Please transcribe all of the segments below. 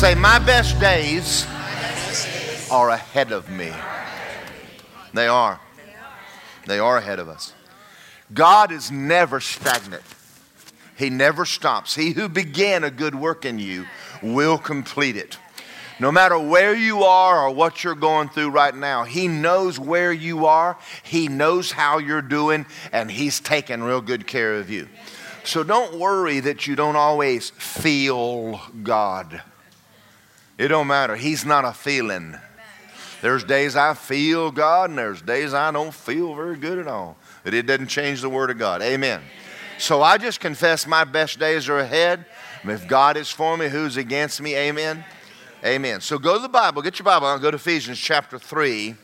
Say, my best days are ahead of me. They are. They are ahead of us. God is never stagnant. He never stops. He who began a good work in you will complete it. No matter where you are or what you're going through right now, He knows where you are, He knows how you're doing, and He's taking real good care of you. So don't worry that you don't always feel God. It don't matter. He's not a feeling. There's days I feel God, and there's days I don't feel very good at all. But it doesn't change the Word of God. Amen. So I just confess my best days are ahead. If God is for me, who's against me? Amen. Amen. So go to the Bible, get your Bible out, go to Ephesians chapter 3.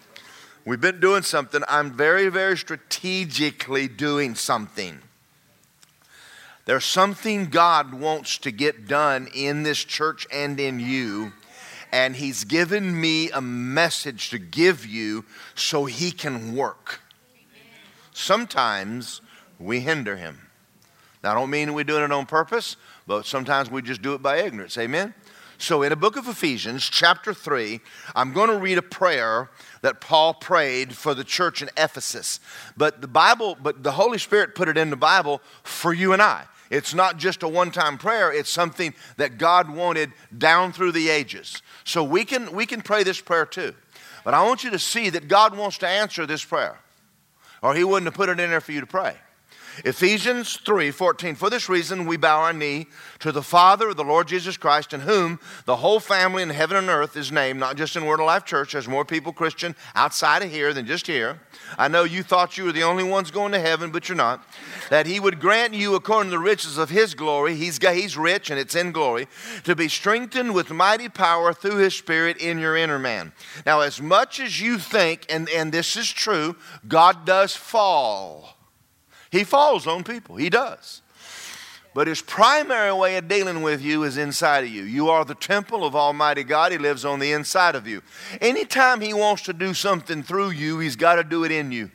We've been doing something. I'm very, very strategically doing something. There's something God wants to get done in this church and in you and He's given me a message to give you so He can work. Sometimes we hinder Him. Now, I don't mean we're doing it on purpose, but sometimes we just do it by ignorance. Amen? So, in the book of Ephesians, chapter 3, I'm going to read a prayer that Paul prayed for the church in Ephesus. But the Bible, but the Holy Spirit put it in the Bible for you and I. It's not just a one time prayer, it's something that God wanted down through the ages. So we can, we can pray this prayer too. But I want you to see that God wants to answer this prayer, or He wouldn't have put it in there for you to pray. Ephesians 3 14. For this reason, we bow our knee to the Father of the Lord Jesus Christ, in whom the whole family in heaven and earth is named, not just in Word of Life Church. There's more people Christian outside of here than just here. I know you thought you were the only ones going to heaven, but you're not. That He would grant you, according to the riches of His glory, He's, he's rich and it's in glory, to be strengthened with mighty power through His Spirit in your inner man. Now, as much as you think, and, and this is true, God does fall. He falls on people, He does. But his primary way of dealing with you is inside of you. You are the temple of Almighty God. He lives on the inside of you. Anytime he wants to do something through you, he's got to do it in you.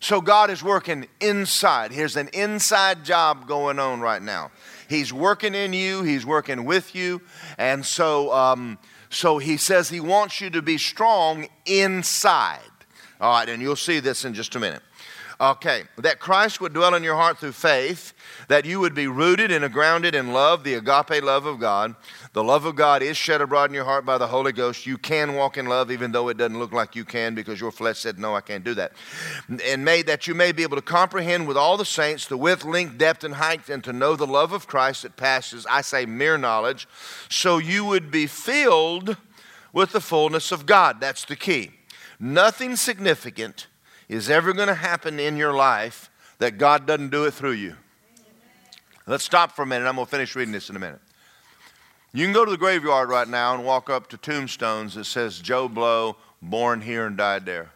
So God is working inside. Here's an inside job going on right now. He's working in you, he's working with you. And so, um, so he says he wants you to be strong inside. All right, and you'll see this in just a minute. Okay, that Christ would dwell in your heart through faith, that you would be rooted and grounded in love, the agape love of God. The love of God is shed abroad in your heart by the Holy Ghost. You can walk in love even though it doesn't look like you can because your flesh said, No, I can't do that. And may, that you may be able to comprehend with all the saints the width, length, depth, and height, and to know the love of Christ that passes, I say, mere knowledge, so you would be filled with the fullness of God. That's the key. Nothing significant is ever going to happen in your life that God doesn't do it through you. Let's stop for a minute. I'm going to finish reading this in a minute. You can go to the graveyard right now and walk up to tombstones that says Joe Blow, born here and died there.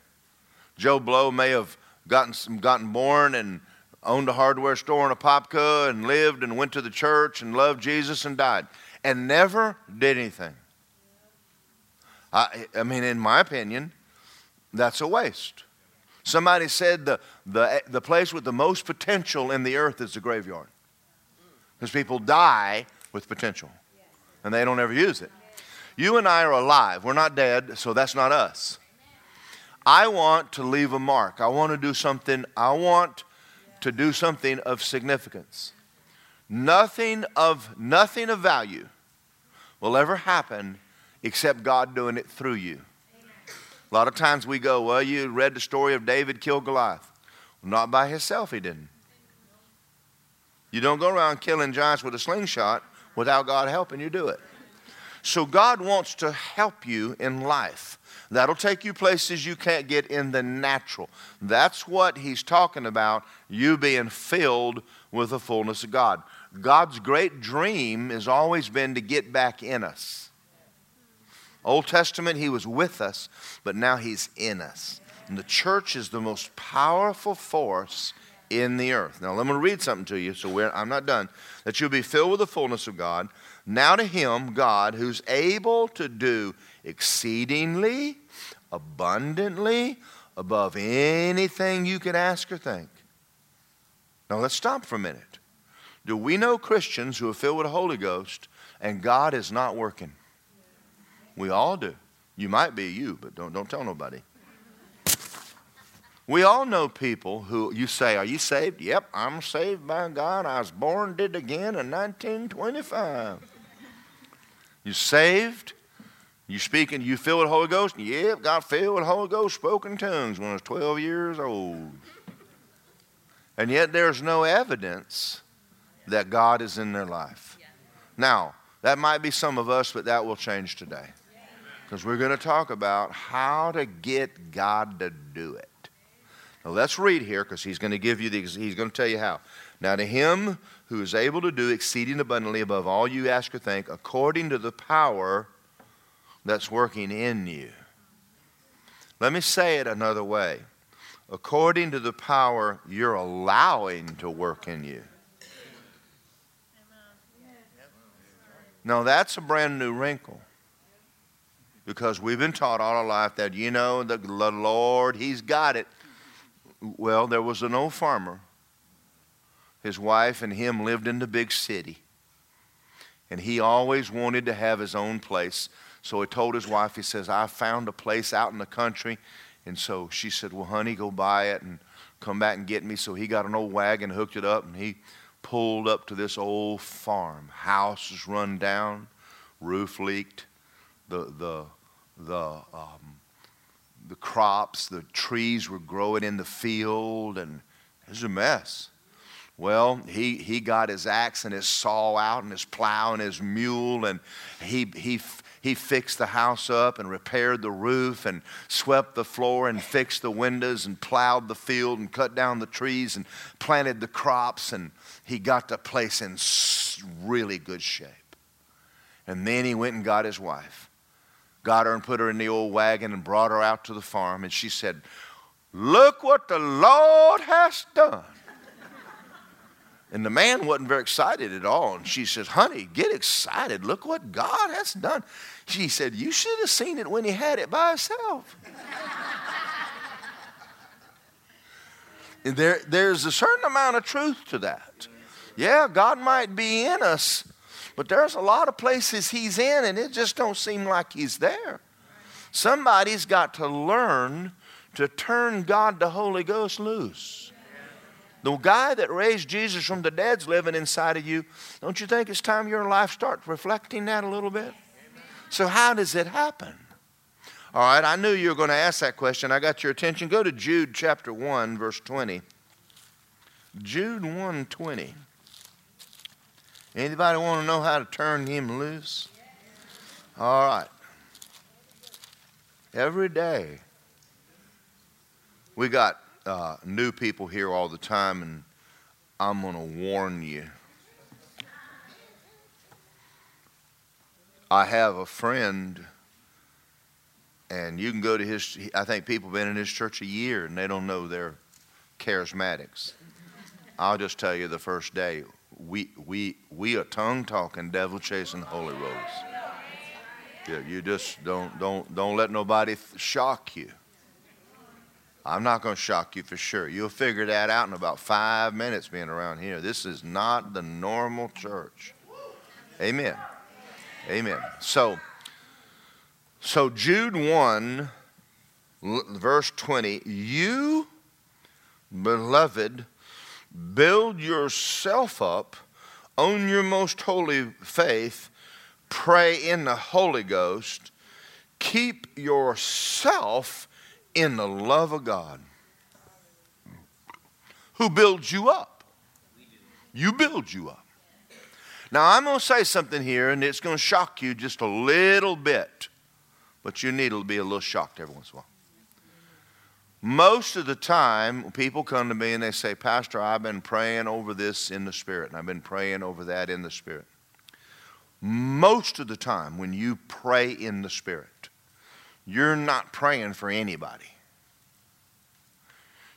Joe Blow may have gotten, gotten born and owned a hardware store in Apopka and lived and went to the church and loved Jesus and died and never did anything. I, I mean, in my opinion, that's a waste. Somebody said the, the, the place with the most potential in the earth is the graveyard. Because people die with potential and they don't ever use it. You and I are alive. We're not dead, so that's not us. I want to leave a mark. I want to do something. I want to do something of significance. Nothing of nothing of value will ever happen except God doing it through you. A lot of times we go, well, you read the story of David killed Goliath. Well, not by himself, he didn't. You don't go around killing giants with a slingshot without God helping you do it. So God wants to help you in life. That'll take you places you can't get in the natural. That's what he's talking about, you being filled with the fullness of God. God's great dream has always been to get back in us. Old Testament, he was with us, but now he's in us. And the church is the most powerful force in the earth. Now, let me read something to you, so I'm not done. That you'll be filled with the fullness of God. Now to him, God, who's able to do exceedingly, abundantly, above anything you could ask or think. Now, let's stop for a minute. Do we know Christians who are filled with the Holy Ghost and God is not working. We all do. You might be you, but don't, don't tell nobody. We all know people who you say, Are you saved? Yep, I'm saved by God. I was born, did again in 1925. You saved? You speaking, you filled with Holy Ghost? Yep, got filled with the Holy Ghost, spoken tongues when I was 12 years old. And yet there's no evidence that God is in their life. Now, that might be some of us, but that will change today. Because we're going to talk about how to get God to do it. Now let's read here because he's going to give you the, he's going to tell you how. Now to him who is able to do exceeding abundantly above all you ask or think, according to the power that's working in you. Let me say it another way according to the power you're allowing to work in you. Now, that's a brand new wrinkle because we've been taught all our life that, you know, the Lord, He's got it. Well, there was an old farmer. His wife and him lived in the big city. And he always wanted to have his own place. So he told his wife, he says, I found a place out in the country and so she said, Well, honey, go buy it and come back and get me. So he got an old wagon, hooked it up, and he pulled up to this old farm. House is run down, roof leaked, the, the, the, um, the crops, the trees were growing in the field, and it was a mess. Well, he, he got his axe and his saw out and his plow and his mule, and he, he he fixed the house up and repaired the roof and swept the floor and fixed the windows and plowed the field and cut down the trees and planted the crops. And he got the place in really good shape. And then he went and got his wife, got her and put her in the old wagon and brought her out to the farm. And she said, Look what the Lord has done. And the man wasn't very excited at all. And she says, Honey, get excited. Look what God has done. She said, You should have seen it when he had it by himself. there, there's a certain amount of truth to that. Yeah, God might be in us, but there's a lot of places he's in and it just don't seem like he's there. Somebody's got to learn to turn God the Holy Ghost loose. The guy that raised Jesus from the dead's living inside of you. Don't you think it's time your life starts reflecting that a little bit? So, how does it happen? All right, I knew you were going to ask that question. I got your attention. Go to Jude chapter 1, verse 20. Jude 1 20. Anybody want to know how to turn him loose? All right. Every day, we got uh, new people here all the time, and I'm going to warn you. I have a friend, and you can go to his. I think people have been in his church a year and they don't know they're charismatics. I'll just tell you the first day, we we we are tongue talking, devil chasing holy rollers. Yeah, you just don't don't don't let nobody shock you. I'm not going to shock you for sure. You'll figure that out in about five minutes being around here. This is not the normal church. Amen. Amen. So, so Jude 1, verse 20, you, beloved, build yourself up on your most holy faith, pray in the Holy Ghost, keep yourself in the love of God. Who builds you up? You build you up. Now, I'm going to say something here, and it's going to shock you just a little bit, but you need to be a little shocked every once in a while. Most of the time, people come to me and they say, Pastor, I've been praying over this in the Spirit, and I've been praying over that in the Spirit. Most of the time, when you pray in the Spirit, you're not praying for anybody.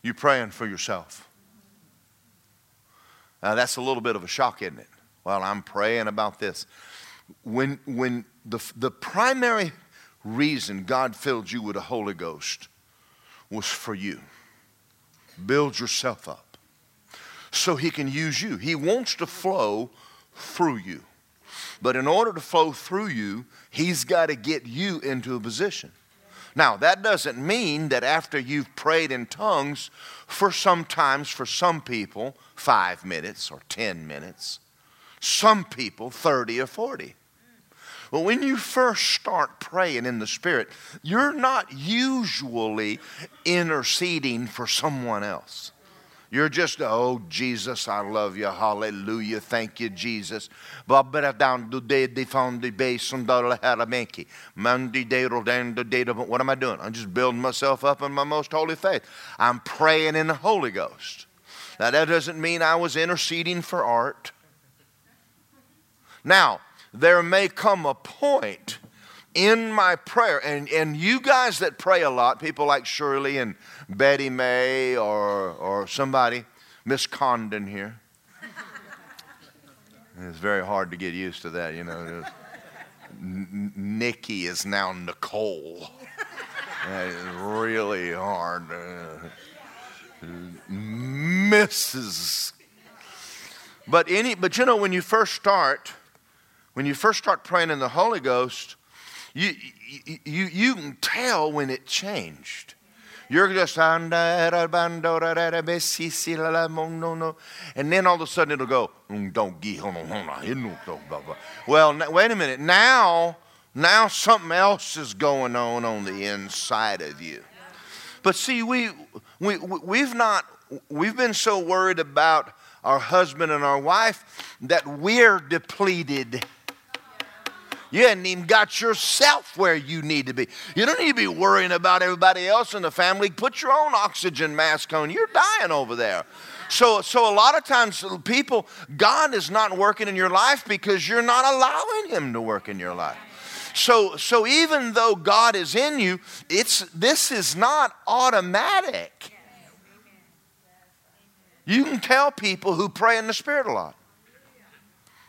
You're praying for yourself. Now, that's a little bit of a shock, isn't it? Well, I'm praying about this. When, when the, the primary reason God filled you with the Holy Ghost was for you, build yourself up so He can use you. He wants to flow through you. But in order to flow through you, He's got to get you into a position. Now, that doesn't mean that after you've prayed in tongues, for sometimes for some people, five minutes or 10 minutes, some people, 30 or 40. But when you first start praying in the Spirit, you're not usually interceding for someone else. You're just, oh, Jesus, I love you. Hallelujah. Thank you, Jesus. What am I doing? I'm just building myself up in my most holy faith. I'm praying in the Holy Ghost. Now, that doesn't mean I was interceding for art. Now, there may come a point in my prayer, and, and you guys that pray a lot, people like Shirley and Betty May or, or somebody, Miss Condon here. it's very hard to get used to that, you know. Nikki is now Nicole. That is really hard. Mrs. But any, but you know, when you first start, when you first start praying in the Holy Ghost, you, you, you can tell when it changed. You're just, and then all of a sudden it'll go, well, wait a minute. Now, now something else is going on on the inside of you. But see, we, we, we've not, we've been so worried about our husband and our wife that we're depleted you hadn't even got yourself where you need to be. You don't need to be worrying about everybody else in the family. Put your own oxygen mask on. You're dying over there. So, so a lot of times, people, God is not working in your life because you're not allowing Him to work in your life. So, so even though God is in you, it's this is not automatic. You can tell people who pray in the Spirit a lot.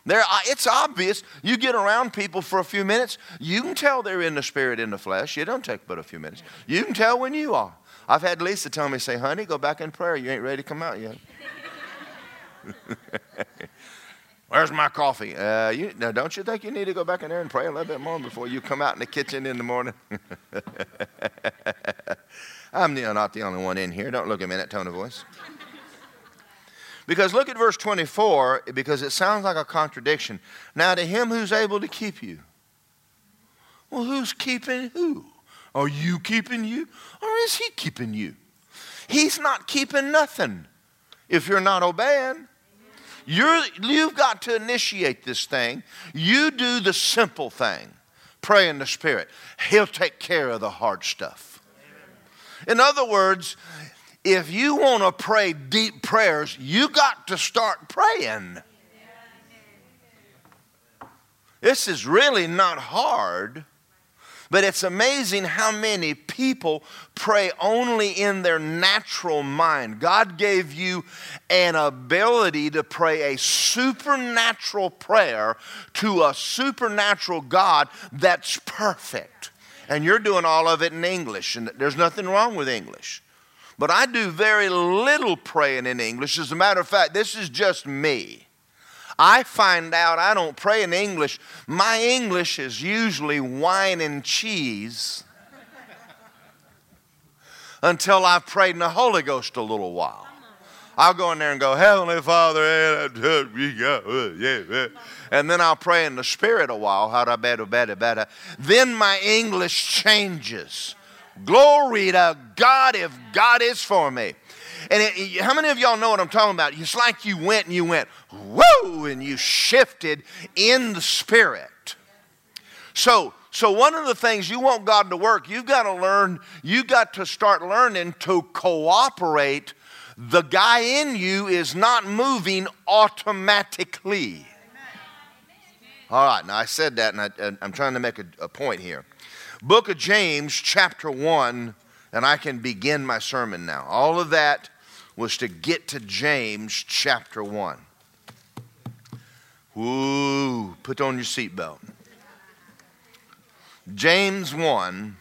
There, it's obvious. You get around people for a few minutes, you can tell they're in the spirit, in the flesh. It don't take but a few minutes. You can tell when you are. I've had Lisa tell me, say, honey, go back in prayer. You ain't ready to come out yet. Where's my coffee? Uh, you, now, don't you think you need to go back in there and pray a little bit more before you come out in the kitchen in the morning? I'm not the only one in here. Don't look at me in that tone of voice. Because look at verse 24, because it sounds like a contradiction. Now, to him who's able to keep you. Well, who's keeping who? Are you keeping you? Or is he keeping you? He's not keeping nothing if you're not obeying. You're, you've got to initiate this thing. You do the simple thing pray in the Spirit. He'll take care of the hard stuff. In other words, if you want to pray deep prayers, you got to start praying. This is really not hard, but it's amazing how many people pray only in their natural mind. God gave you an ability to pray a supernatural prayer to a supernatural God that's perfect. And you're doing all of it in English, and there's nothing wrong with English. But I do very little praying in English. As a matter of fact, this is just me. I find out I don't pray in English. My English is usually wine and cheese until I've prayed in the Holy Ghost a little while. I'll go in there and go, Heavenly Father, and then I'll pray in the Spirit a while. Then my English changes. Glory to God if God is for me. And it, how many of y'all know what I'm talking about? It's like you went and you went, whoa, and you shifted in the spirit. So, so one of the things you want God to work, you've got to learn, you've got to start learning to cooperate. The guy in you is not moving automatically. All right, now I said that, and I, am trying to make a, a point here. Book of James, chapter 1, and I can begin my sermon now. All of that was to get to James chapter 1. Ooh, put on your seatbelt. James 1,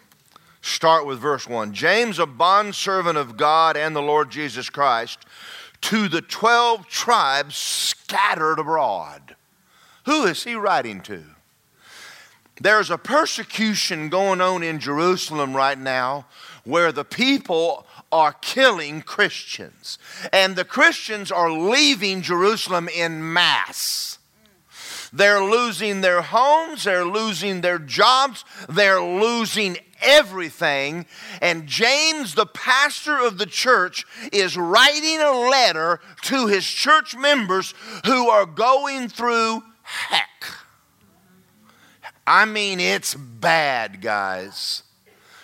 start with verse 1. James, a bondservant of God and the Lord Jesus Christ, to the 12 tribes scattered abroad Who is he writing to? There's a persecution going on in Jerusalem right now where the people are killing Christians. And the Christians are leaving Jerusalem in mass. They're losing their homes, they're losing their jobs, they're losing everything. And James, the pastor of the church, is writing a letter to his church members who are going through heck. I mean, it's bad, guys.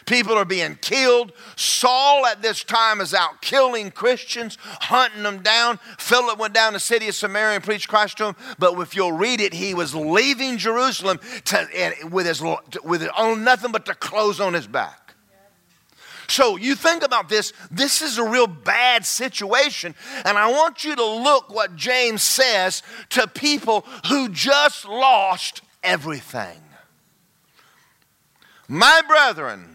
People are being killed. Saul at this time is out killing Christians, hunting them down. Philip went down to the city of Samaria and preached Christ to them. But if you'll read it, he was leaving Jerusalem to, with, his, with his own nothing but the clothes on his back. So you think about this, this is a real bad situation. And I want you to look what James says to people who just lost everything. My brethren,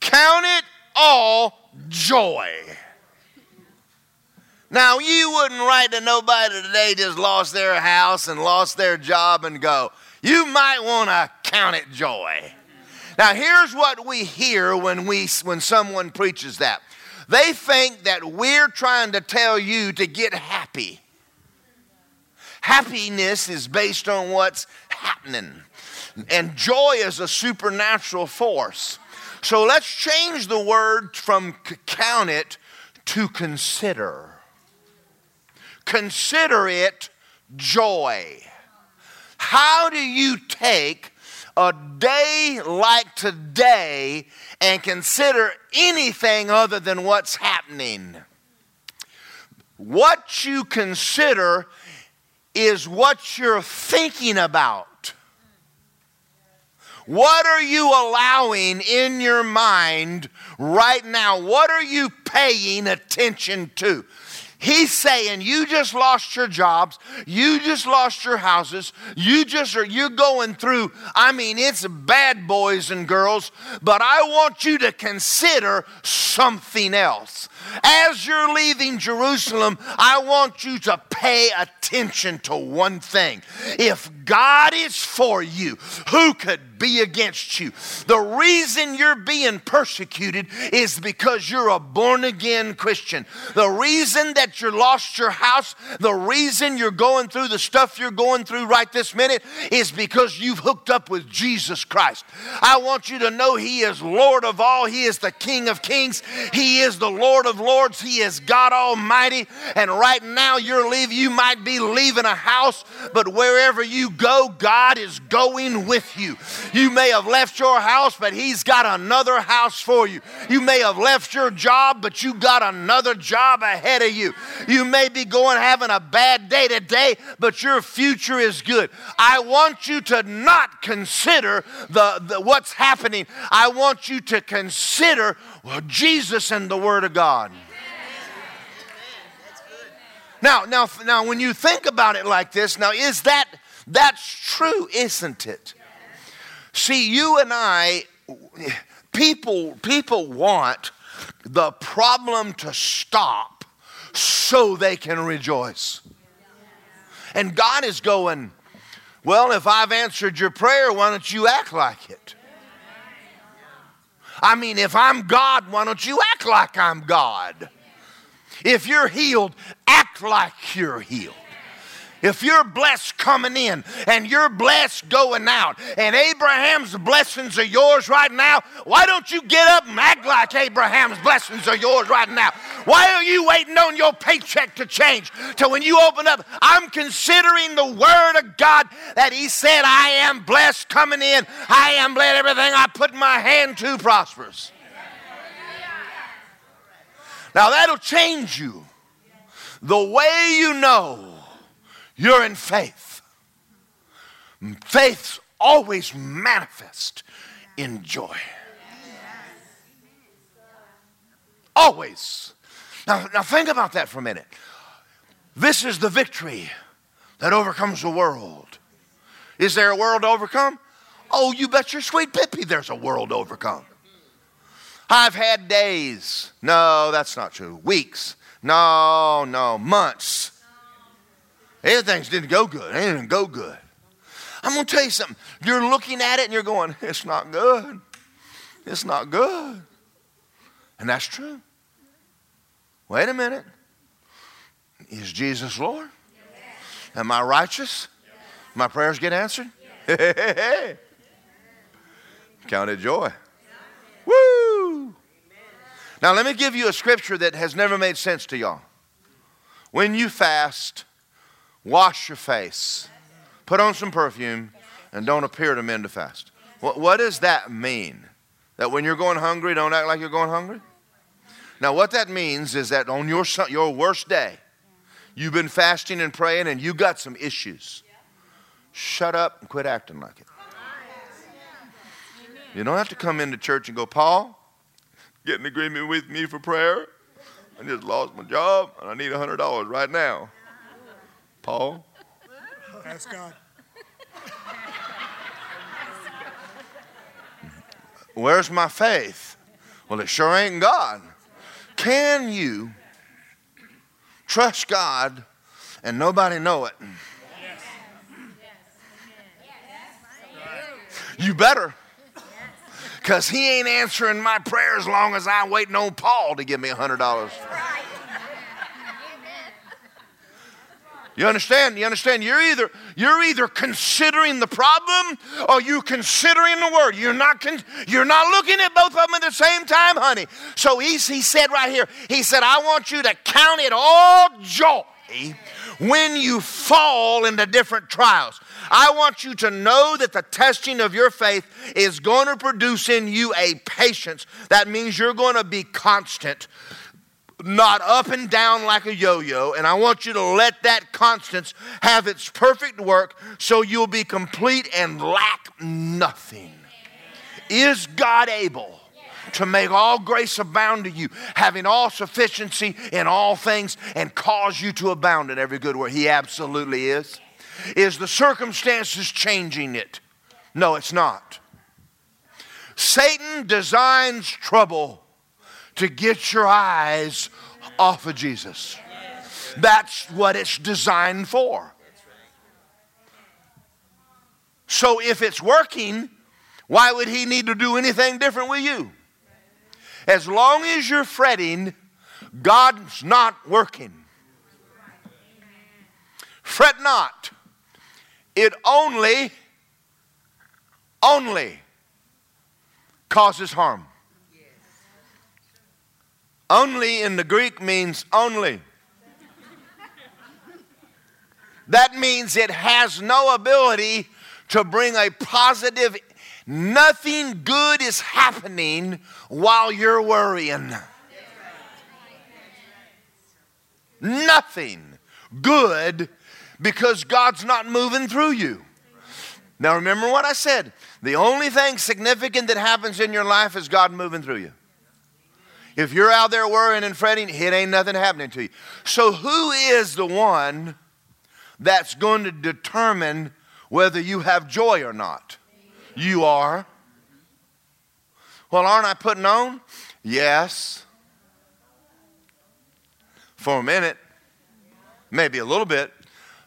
Count it all joy. Now, you wouldn't write to nobody today just lost their house and lost their job and go, you might want to count it joy. Now, here's what we hear when, we, when someone preaches that they think that we're trying to tell you to get happy. Happiness is based on what's happening, and joy is a supernatural force. So let's change the word from count it to consider. Consider it joy. How do you take a day like today and consider anything other than what's happening? What you consider is what you're thinking about. What are you allowing in your mind right now? What are you paying attention to? He's saying you just lost your jobs, you just lost your houses, you just are you're going through, I mean, it's bad boys and girls, but I want you to consider something else. As you're leaving Jerusalem, I want you to pay attention to one thing. If God is for you, who could be against you? The reason you're being persecuted is because you're a born again Christian. The reason that you lost your house, the reason you're going through the stuff you're going through right this minute is because you've hooked up with Jesus Christ. I want you to know He is Lord of all, He is the King of kings, He is the Lord of lords, He is God Almighty. And right now, you're leaving, you might be leaving a house, but wherever you go, God is going with you. You may have left your house, but He's got another house for you. You may have left your job, but you got another job ahead of you. You may be going having a bad day today, but your future is good. I want you to not consider the, the what's happening. I want you to consider well, Jesus and the Word of God. Now, now, now, when you think about it like this, now is that that's true, isn't it? See, you and I, people, people want the problem to stop so they can rejoice. And God is going, Well, if I've answered your prayer, why don't you act like it? I mean, if I'm God, why don't you act like I'm God? If you're healed, act like you're healed. If you're blessed coming in and you're blessed going out, and Abraham's blessings are yours right now, why don't you get up and act like Abraham's blessings are yours right now? Why are you waiting on your paycheck to change till when you open up? I'm considering the Word of God that He said, I am blessed coming in, I am blessed, everything I put my hand to prospers. Now that'll change you. The way you know you're in faith. Faith's always manifest in joy. Always. Now, now think about that for a minute. This is the victory that overcomes the world. Is there a world to overcome? Oh, you bet your sweet pippy there's a world to overcome. I've had days. No, that's not true. Weeks. No, no. Months. Everything's didn't go good. It didn't go good. I'm going to tell you something. You're looking at it and you're going, it's not good. It's not good. And that's true. Wait a minute. Is Jesus Lord? Am I righteous? My prayers get answered? Count it joy. Woo! Now, let me give you a scripture that has never made sense to y'all. When you fast, wash your face, put on some perfume, and don't appear to men to fast. What, what does that mean? That when you're going hungry, don't act like you're going hungry? Now, what that means is that on your, your worst day, you've been fasting and praying and you got some issues. Shut up and quit acting like it. You don't have to come into church and go, Paul, get in agreement with me for prayer. I just lost my job and I need $100 right now. Paul? Ask God. Where's my faith? Well, it sure ain't God. Can you trust God and nobody know it? You better. Because he ain't answering my prayer as long as I'm waiting on Paul to give me a $100. You understand? You understand? You're either you're either considering the problem or you considering the word. You're not con- you're not looking at both of them at the same time, honey. So he, he said right here, he said, I want you to count it all joy when you fall into different trials. I want you to know that the testing of your faith is going to produce in you a patience. That means you're going to be constant not up and down like a yo yo. And I want you to let that constance have its perfect work so you'll be complete and lack nothing. Is God able? To make all grace abound to you, having all sufficiency in all things, and cause you to abound in every good work. He absolutely is. Is the circumstances changing it? No, it's not. Satan designs trouble to get your eyes off of Jesus. That's what it's designed for. So if it's working, why would he need to do anything different with you? As long as you're fretting, God's not working. Fret not. It only, only causes harm. Only in the Greek means only. That means it has no ability to bring a positive, nothing good is happening while you're worrying. Nothing good because God's not moving through you. Now, remember what I said. The only thing significant that happens in your life is God moving through you. If you're out there worrying and fretting, it ain't nothing happening to you. So, who is the one that's going to determine whether you have joy or not? You are. Well, aren't I putting on? Yes. For a minute, maybe a little bit.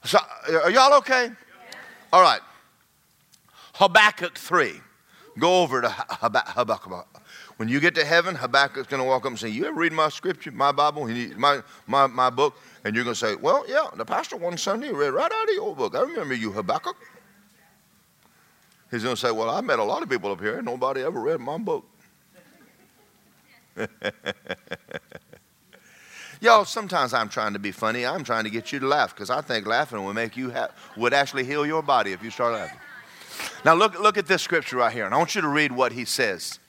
So, are y'all okay? All right. Habakkuk 3. Go over to Habakkuk. When you get to heaven, Habakkuk's going to walk up and say, You ever read my scripture, my Bible, my, my, my book? And you're going to say, Well, yeah, the pastor one Sunday read right out of your book. I remember you, Habakkuk. He's going to say, Well, I met a lot of people up here, and nobody ever read my book. Y'all, sometimes I'm trying to be funny. I'm trying to get you to laugh because I think laughing would make you ha- would actually heal your body if you start laughing. Now look, look at this scripture right here, and I want you to read what he says.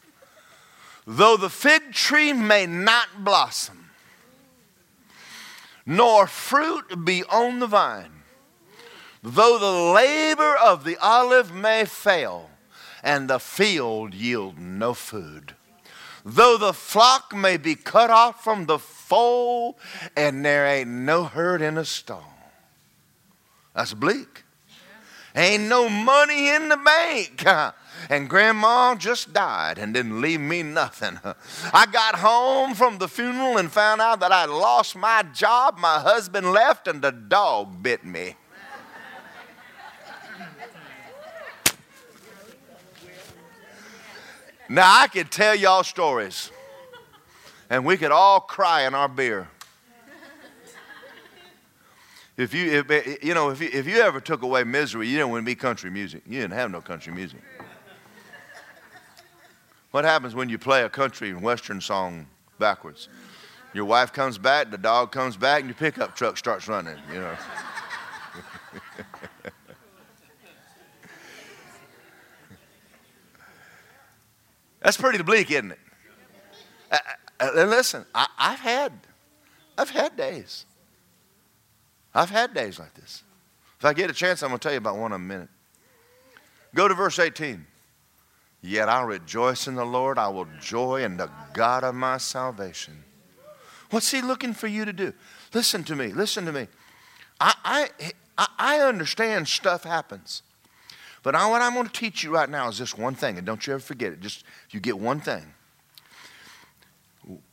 Though the fig tree may not blossom, nor fruit be on the vine, though the labor of the olive may fail, and the field yield no food, though the flock may be cut off from the fold, and there ain't no herd in a stall. That's bleak. Ain't no money in the bank. And grandma just died and didn't leave me nothing. I got home from the funeral and found out that I lost my job, my husband left, and the dog bit me. Now, I could tell y'all stories, and we could all cry in our beer. If you, if, you know, if you, if you ever took away misery, you didn't want to be country music. You didn't have no country music. What happens when you play a country and western song backwards? Your wife comes back, the dog comes back, and your pickup truck starts running, you know. That's pretty bleak, isn't it? Uh, uh, and listen, I, I've had, I've had days. I've had days like this. If I get a chance, I'm going to tell you about one in a minute. Go to verse 18. Yet I'll rejoice in the Lord. I will joy in the God of my salvation. What's He looking for you to do? Listen to me. Listen to me. I, I, I understand stuff happens. But I, what I'm going to teach you right now is this one thing, and don't you ever forget it. Just you get one thing.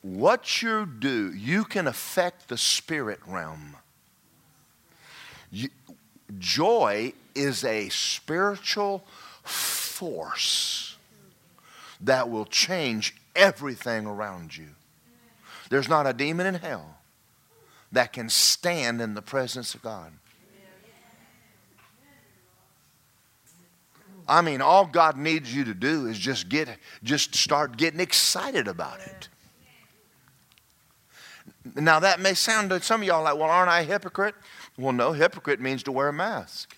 What you do, you can affect the spirit realm. Joy is a spiritual force that will change everything around you. There's not a demon in hell that can stand in the presence of God. I mean, all God needs you to do is just get, just start getting excited about it. Now that may sound to some of y'all like, well, aren't I a hypocrite? Well, no, hypocrite means to wear a mask.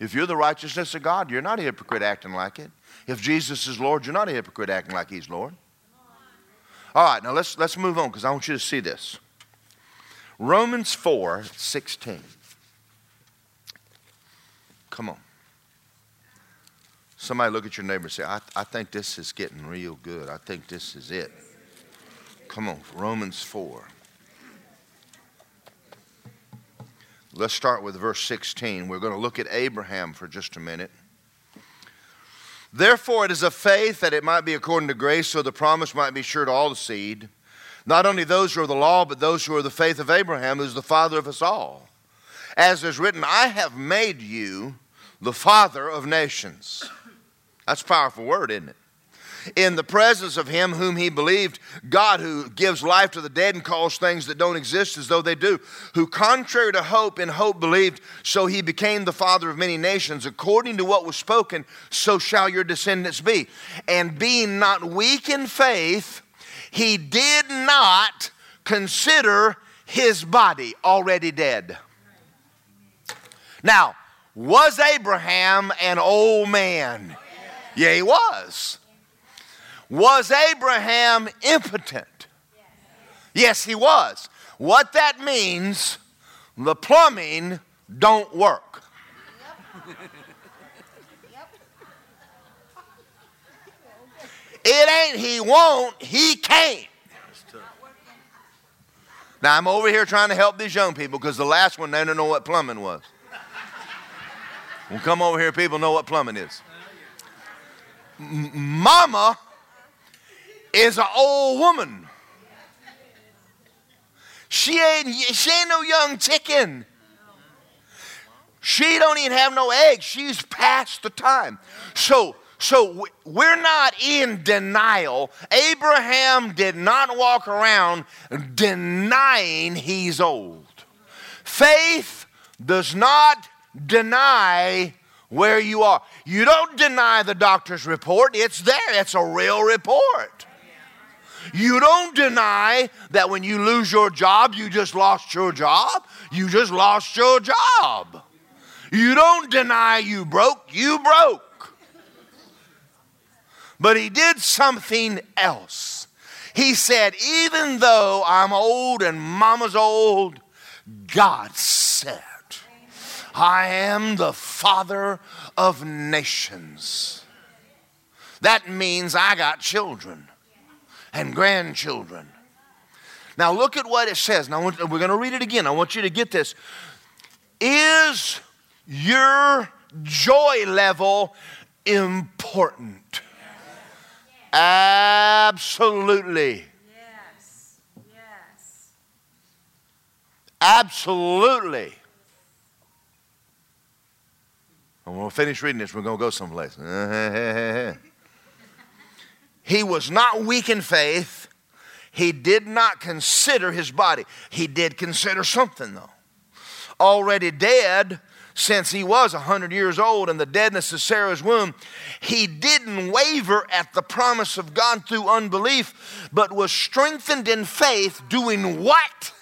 If you're the righteousness of God, you're not a hypocrite acting like it. If Jesus is Lord, you're not a hypocrite acting like He's Lord. All right, now let's let's move on because I want you to see this. Romans 4 16. Come on. Somebody look at your neighbor and say, I, I think this is getting real good. I think this is it. Come on, Romans 4. Let's start with verse 16. We're going to look at Abraham for just a minute. Therefore, it is of faith that it might be according to grace, so the promise might be sure to all the seed, not only those who are the law, but those who are the faith of Abraham, who's the father of us all. As is written, I have made you the father of nations. That's a powerful word, isn't it? In the presence of him whom he believed, God who gives life to the dead and calls things that don't exist as though they do, who contrary to hope in hope believed, so he became the father of many nations, according to what was spoken, so shall your descendants be. And being not weak in faith, he did not consider his body already dead. Now, was Abraham an old man? Yeah, he was. Was Abraham impotent? Yes, he was. What that means, the plumbing don't work. It ain't he won't, he can't. Now I'm over here trying to help these young people because the last one they don't know what plumbing was. Well, come over here, people know what plumbing is mama is an old woman. She ain't, she ain't no young chicken. She don't even have no eggs. She's past the time. So, so we're not in denial. Abraham did not walk around denying he's old. Faith does not deny where you are. You don't deny the doctor's report, it's there, it's a real report. You don't deny that when you lose your job, you just lost your job. You just lost your job. You don't deny you broke, you broke. But he did something else. He said, Even though I'm old and mama's old, God said, I am the father of nations. That means I got children and grandchildren. Now, look at what it says. Now, we're going to read it again. I want you to get this. Is your joy level important? Absolutely. Yes. Yes. Absolutely. And when we finish reading this, we're going to go someplace. he was not weak in faith. He did not consider his body. He did consider something, though. Already dead, since he was 100 years old and the deadness of Sarah's womb, he didn't waver at the promise of God through unbelief, but was strengthened in faith, doing what?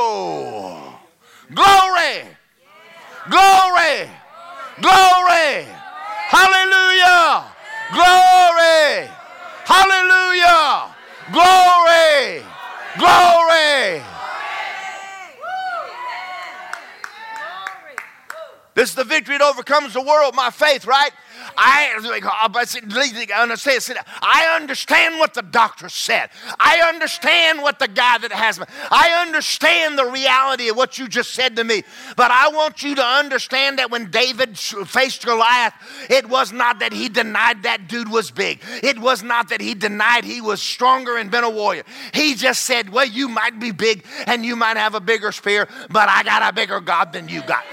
Woo! Glory! Glory! Glory! Hallelujah! Glory! Hallelujah! Glory! Glory! This is the victory that overcomes the world, my faith, right? I uh, understand. I understand what the doctor said. I understand what the guy that has me. I understand the reality of what you just said to me. But I want you to understand that when David faced Goliath, it was not that he denied that dude was big. It was not that he denied he was stronger and been a warrior. He just said, "Well, you might be big and you might have a bigger spear, but I got a bigger God than you got."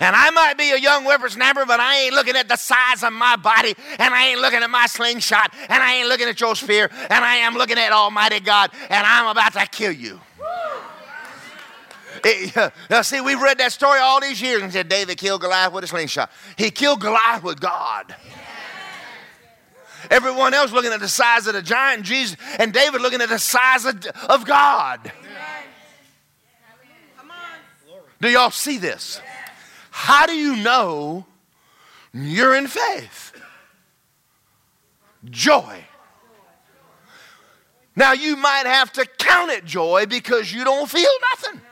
And I might be a young whippersnapper, but I ain't looking at the size of my body, and I ain't looking at my slingshot, and I ain't looking at your spear, and I am looking at Almighty God, and I'm about to kill you. It, uh, see, we've read that story all these years and said David killed Goliath with a slingshot. He killed Goliath with God. Everyone else looking at the size of the giant, Jesus, and David looking at the size of, of God. Do y'all see this? How do you know you're in faith? Joy. Now, you might have to count it joy because you don't feel nothing.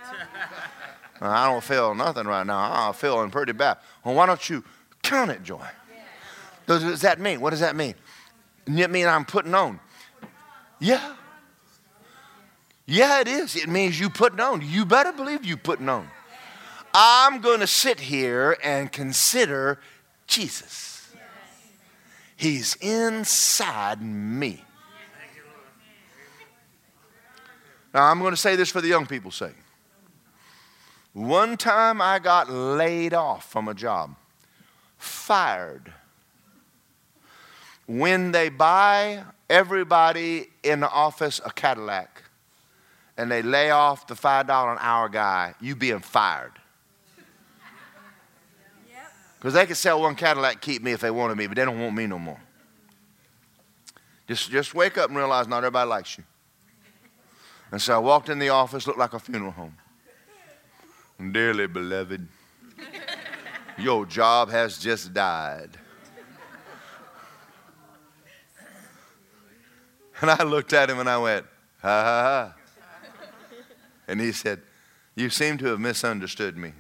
I don't feel nothing right now. I'm feeling pretty bad. Well, why don't you count it joy? What does that mean? What does that mean? It mean I'm putting on. Yeah. Yeah, it is. It means you putting on. You better believe you putting on. I'm going to sit here and consider Jesus. He's inside me. Now, I'm going to say this for the young people's sake. One time I got laid off from a job, fired. When they buy everybody in the office a Cadillac and they lay off the $5 an hour guy, you being fired. Because they could sell one Cadillac, keep me if they wanted me, but they don't want me no more. Just, just wake up and realize not everybody likes you. And so I walked in the office, looked like a funeral home. Dearly beloved, your job has just died. And I looked at him and I went, ha ha ha. And he said, You seem to have misunderstood me.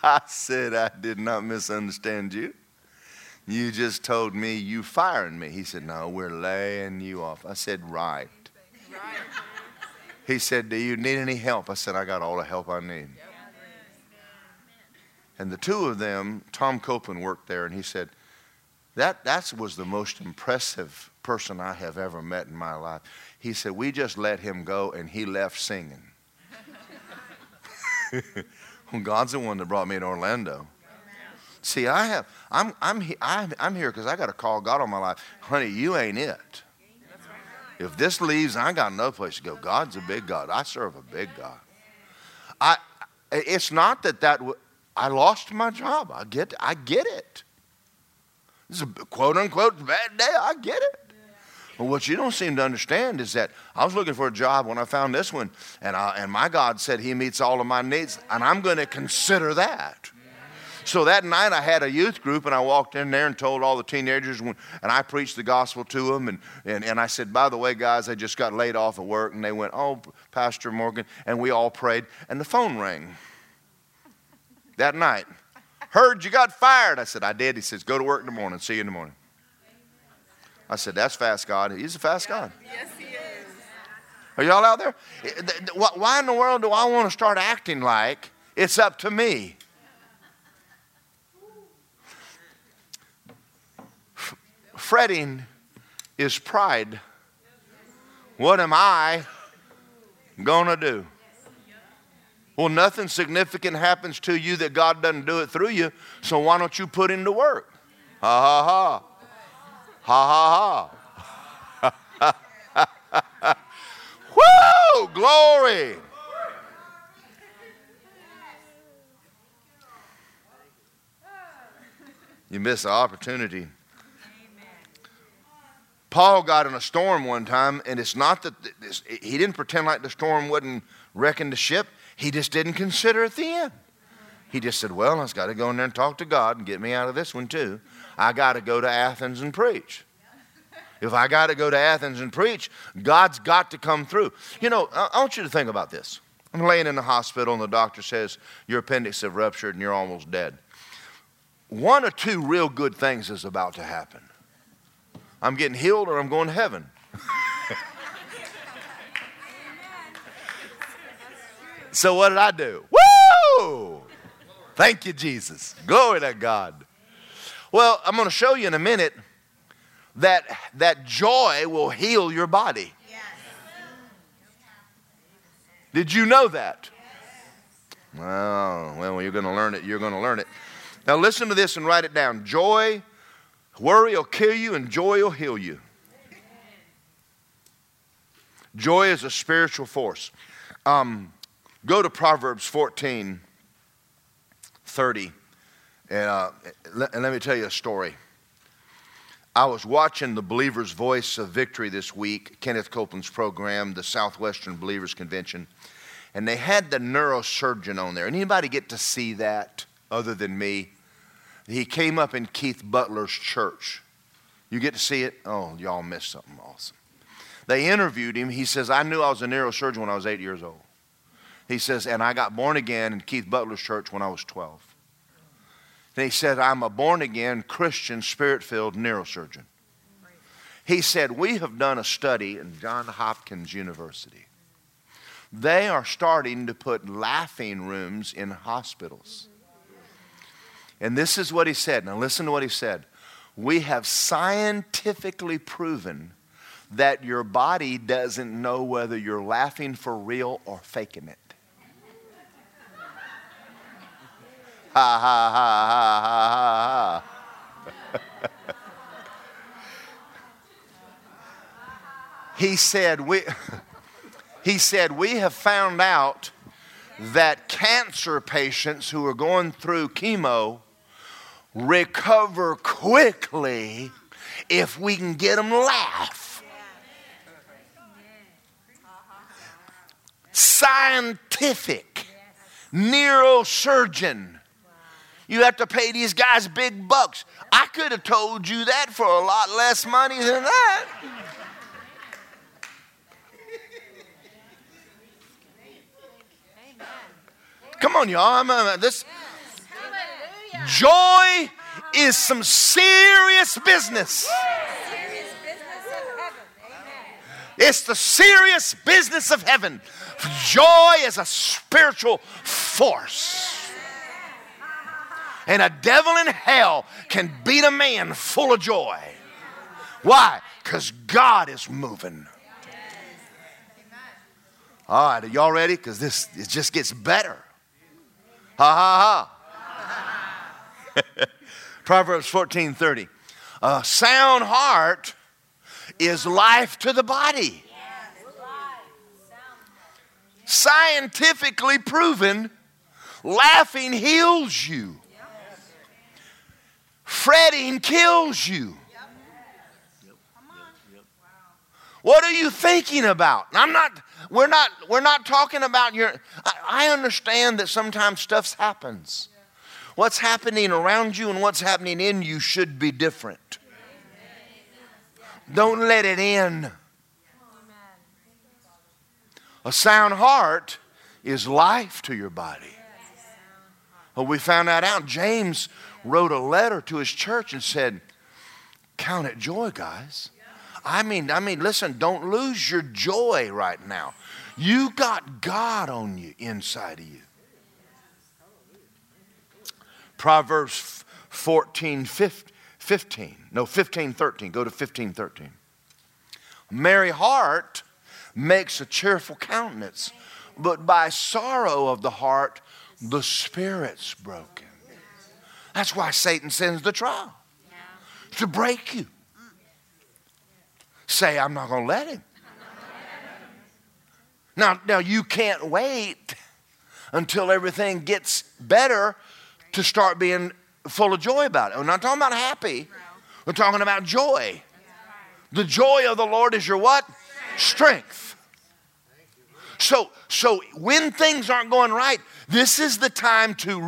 I said, I did not misunderstand you. You just told me you firing me. He said, No, we're laying you off. I said, Right. He said, Do you need any help? I said, I got all the help I need. And the two of them, Tom Copeland worked there, and he said, that, that was the most impressive person I have ever met in my life. He said, We just let him go, and he left singing. God's the one that brought me to Orlando. See, I have, I'm, I'm, I'm, I'm here because I got to call God on my life. Honey, you ain't it. If this leaves, I got no place to go. God's a big God. I serve a big God. I, it's not that that I lost my job. I get, I get it. Is a quote unquote bad day. I get it. But what you don't seem to understand is that I was looking for a job when I found this one, and, I, and my God said He meets all of my needs, and I'm going to consider that. So that night I had a youth group and I walked in there and told all the teenagers and I preached the gospel to them and, and, and I said, by the way, guys, I just got laid off of work and they went, oh, Pastor Morgan, and we all prayed and the phone rang that night. Heard you got fired. I said, I did. He says, go to work in the morning. See you in the morning. I said, That's fast God. He's a fast God. Yes, he is. Are y'all out there? Why in the world do I want to start acting like it's up to me? Fretting is pride. What am I going to do? Well, nothing significant happens to you that God doesn't do it through you, so why don't you put into work? Ha ha ha. Ha ha ha. Woo! Glory! You miss the opportunity. Paul got in a storm one time, and it's not that he didn't pretend like the storm wouldn't wreck the ship. He just didn't consider it the end. He just said, Well, I've got to go in there and talk to God and get me out of this one too. I got to go to Athens and preach. If I got to go to Athens and preach, God's got to come through. You know, I want you to think about this. I'm laying in the hospital, and the doctor says, Your appendix have ruptured and you're almost dead. One or two real good things is about to happen. I'm getting healed or I'm going to heaven. so what did I do? Woo! Thank you, Jesus. Glory to God. Well, I'm going to show you in a minute that, that joy will heal your body. Did you know that? Oh, well, you're going to learn it. You're going to learn it. Now, listen to this and write it down. Joy, worry will kill you, and joy will heal you. Joy is a spiritual force. Um, go to Proverbs 14 30. And, uh, let, and let me tell you a story. I was watching the Believer's Voice of Victory this week, Kenneth Copeland's program, the Southwestern Believers Convention, and they had the neurosurgeon on there. Anybody get to see that other than me? He came up in Keith Butler's church. You get to see it? Oh, y'all missed something awesome. They interviewed him. He says, I knew I was a neurosurgeon when I was eight years old. He says, and I got born again in Keith Butler's church when I was 12. And he said, I'm a born again Christian, spirit filled neurosurgeon. He said, We have done a study in Johns Hopkins University. They are starting to put laughing rooms in hospitals. And this is what he said. Now, listen to what he said. We have scientifically proven that your body doesn't know whether you're laughing for real or faking it. Ha ha ha ha ha ha. he said we he said we have found out that cancer patients who are going through chemo recover quickly if we can get them laugh. Scientific neurosurgeon you have to pay these guys big bucks. I could have told you that for a lot less money than that. Come on, y'all. I'm, uh, this joy is some serious business. It's the serious business of heaven. Joy is a spiritual force. And a devil in hell can beat a man full of joy. Why? Because God is moving. All right, are y'all ready? Because this it just gets better. Ha ha ha. Proverbs 14 30. A sound heart is life to the body. Scientifically proven, laughing heals you. Fretting kills you. What are you thinking about? I'm not, we're not, we're not talking about your, I, I understand that sometimes stuff happens. What's happening around you and what's happening in you should be different. Don't let it in. A sound heart is life to your body. Well, we found that out. James wrote a letter to his church and said, Count it joy, guys. I mean, I mean, listen, don't lose your joy right now. You got God on you inside of you. Proverbs 14, 15. No, 15, 13. Go to 15, 13. Merry heart makes a cheerful countenance, but by sorrow of the heart, the spirit's broken. That's why Satan sends the trial to break you. Say, I'm not going to let him. Now, now you can't wait until everything gets better to start being full of joy about it. We're not talking about happy. We're talking about joy. The joy of the Lord is your what? Strength. So, so when things aren't going right, this is the time to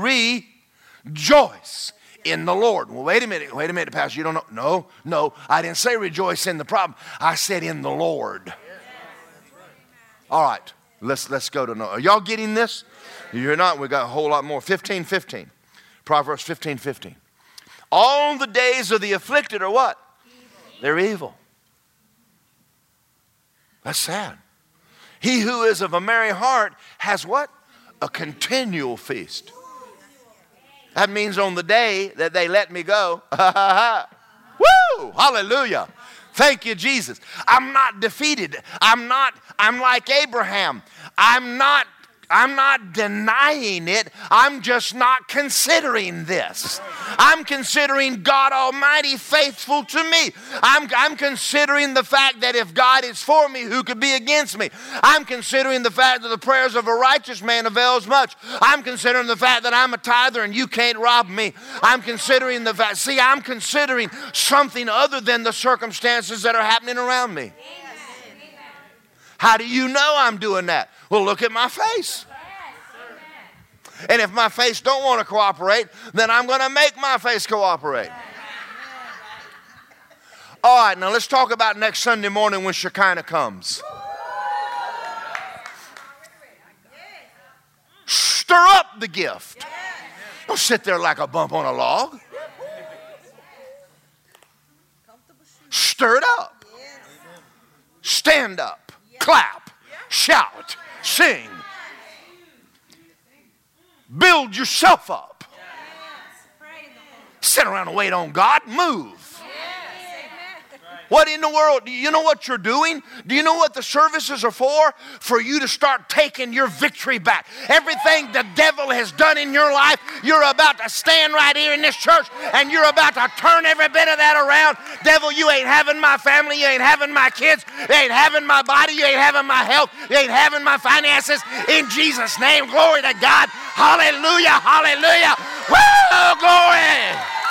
rejoice in the Lord. Well, wait a minute, wait a minute, Pastor. You don't know? No, no, I didn't say rejoice in the problem. I said in the Lord. All right, let's let's go to no. Are y'all getting this? You're not. We got a whole lot more. 15, 15. Proverbs 15, 15. All the days of the afflicted are what? They're evil. That's sad. He who is of a merry heart has what? A continual feast. That means on the day that they let me go, woo, hallelujah. Thank you, Jesus. I'm not defeated. I'm not, I'm like Abraham. I'm not I'm not denying it. I'm just not considering this. I'm considering God Almighty faithful to me. I'm, I'm considering the fact that if God is for me, who could be against me? I'm considering the fact that the prayers of a righteous man avails much. I'm considering the fact that I'm a tither and you can't rob me. I'm considering the fact, see, I'm considering something other than the circumstances that are happening around me. How do you know I'm doing that? Well, look at my face. And if my face don't want to cooperate, then I'm going to make my face cooperate. All right, now let's talk about next Sunday morning when Shekinah comes. Stir up the gift. Don't sit there like a bump on a log. Stir it up. Stand up. Clap shout, sing. Build yourself up. Sit around and wait on God. Move. What in the world? Do you know what you're doing? Do you know what the services are for? For you to start taking your victory back. Everything the devil has done in your life, you're about to stand right here in this church and you're about to turn every bit of that around. Devil, you ain't having my family, you ain't having my kids, you ain't having my body, you ain't having my health, you ain't having my finances. In Jesus' name, glory to God. Hallelujah, hallelujah. Woo, glory.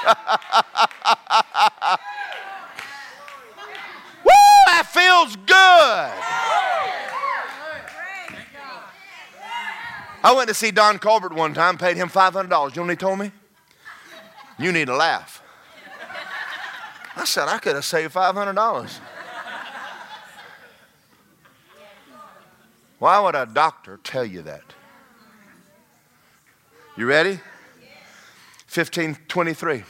Woo, that feels good. I went to see Don Colbert one time, paid him $500. You know what he told me? You need to laugh. I said, I could have saved $500. Why would a doctor tell you that? You ready? 1523.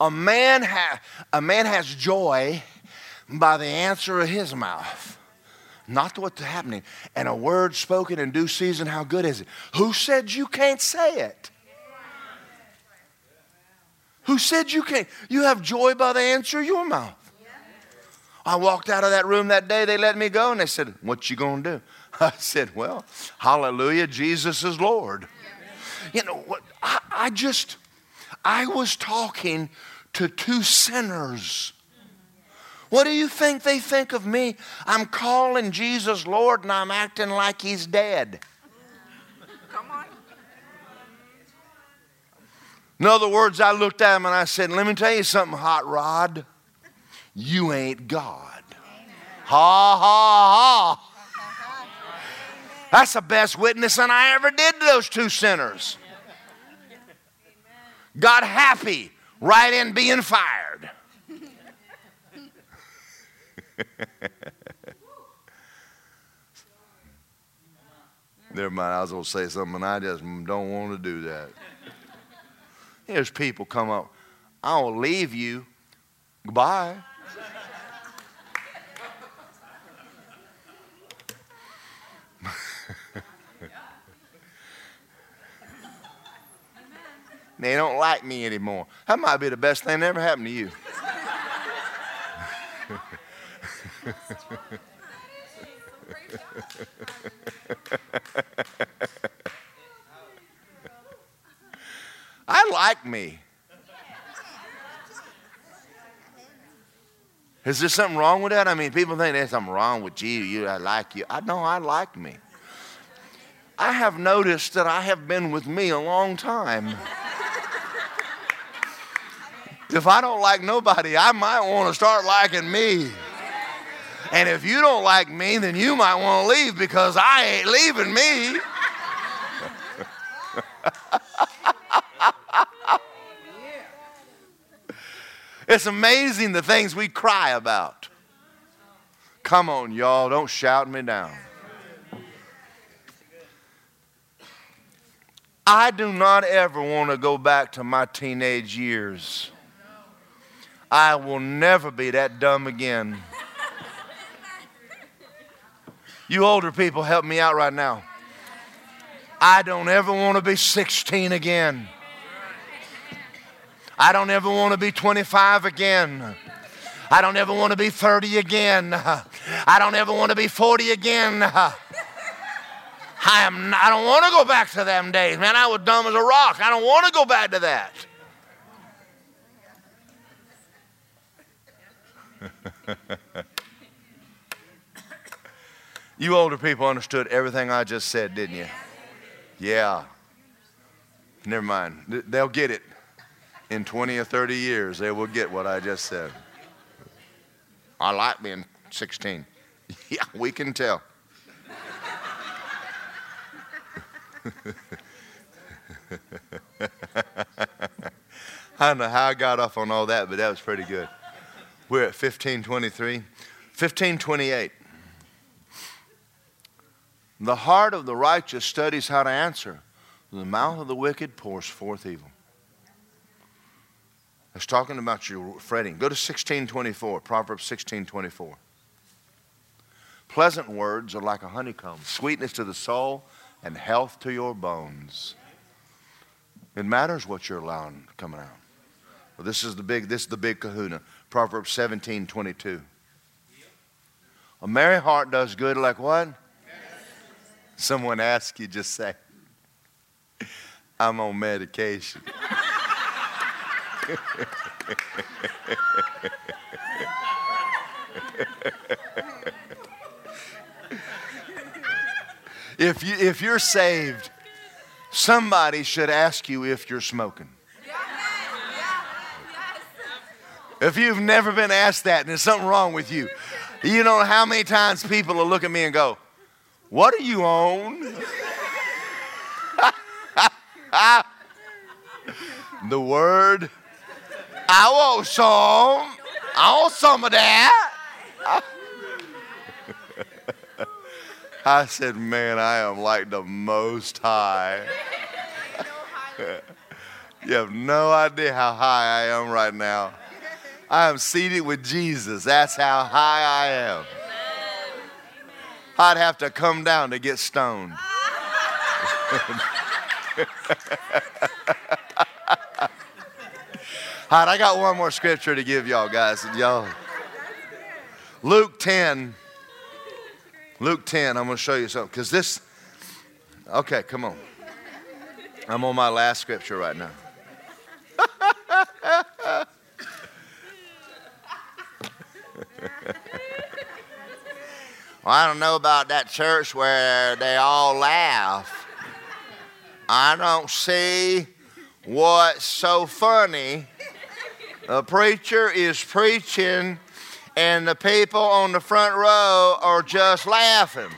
A man, ha- a man has joy by the answer of his mouth, not what's happening. And a word spoken in due season, how good is it? Who said you can't say it? Who said you can't? You have joy by the answer of your mouth. I walked out of that room that day, they let me go, and they said, What you gonna do? I said, Well, hallelujah, Jesus is Lord. You know? I, I just, I was talking to two sinners. What do you think they think of me? I'm calling Jesus Lord and I'm acting like he's dead. Come on. In other words, I looked at him and I said, Let me tell you something, Hot Rod. You ain't God. Ha ha ha. That's the best witnessing I ever did to those two sinners. Got happy right in being fired. Never mind, I was going to say something, and I just don't want to do that. There's people come up, I'll leave you. Goodbye. They don't like me anymore. That might be the best thing that ever happened to you. I like me. Is there something wrong with that? I mean, people think there's something wrong with you. You, I like you. I know I like me. I have noticed that I have been with me a long time if I don't like nobody, I might want to start liking me. And if you don't like me, then you might want to leave because I ain't leaving me. It's amazing the things we cry about. Come on, y'all, don't shout me down. I do not ever want to go back to my teenage years. I will never be that dumb again. You older people, help me out right now. I don't ever want to be 16 again. I don't ever want to be 25 again. I don't ever want to be 30 again. I don't ever want to be 40 again. I am I don't want to go back to them days. Man, I was dumb as a rock. I don't want to go back to that. you older people understood everything I just said, didn't you? Yeah. Never mind. They'll get it in 20 or 30 years, they will get what I just said. I like being 16. yeah, we can tell. I don't know how I got off on all that, but that was pretty good. We're at 1523. 1528. The heart of the righteous studies how to answer, the mouth of the wicked pours forth evil. It's talking about your fretting. Go to 1624, Proverbs 1624. Pleasant words are like a honeycomb, sweetness to the soul and health to your bones. It matters what you're allowing coming out. Well, this is the big, this is the big kahuna. Proverbs 17, 22. A merry heart does good like what? Someone asks you, just say, I'm on medication. if, you, if you're saved, somebody should ask you if you're smoking. If you've never been asked that and there's something wrong with you, you know how many times people will look at me and go, What are you on? the Word I want some. I want some of that. I said, Man, I am like the most high. you have no idea how high I am right now. I am seated with Jesus. That's how high I am. I'd have to come down to get stoned. All right, I got one more scripture to give y'all guys. Y'all. Luke 10. Luke 10, I'm going to show you something. Because this, okay, come on. I'm on my last scripture right now. well, I don't know about that church where they all laugh. I don't see what's so funny The preacher is preaching, and the people on the front row are just laughing.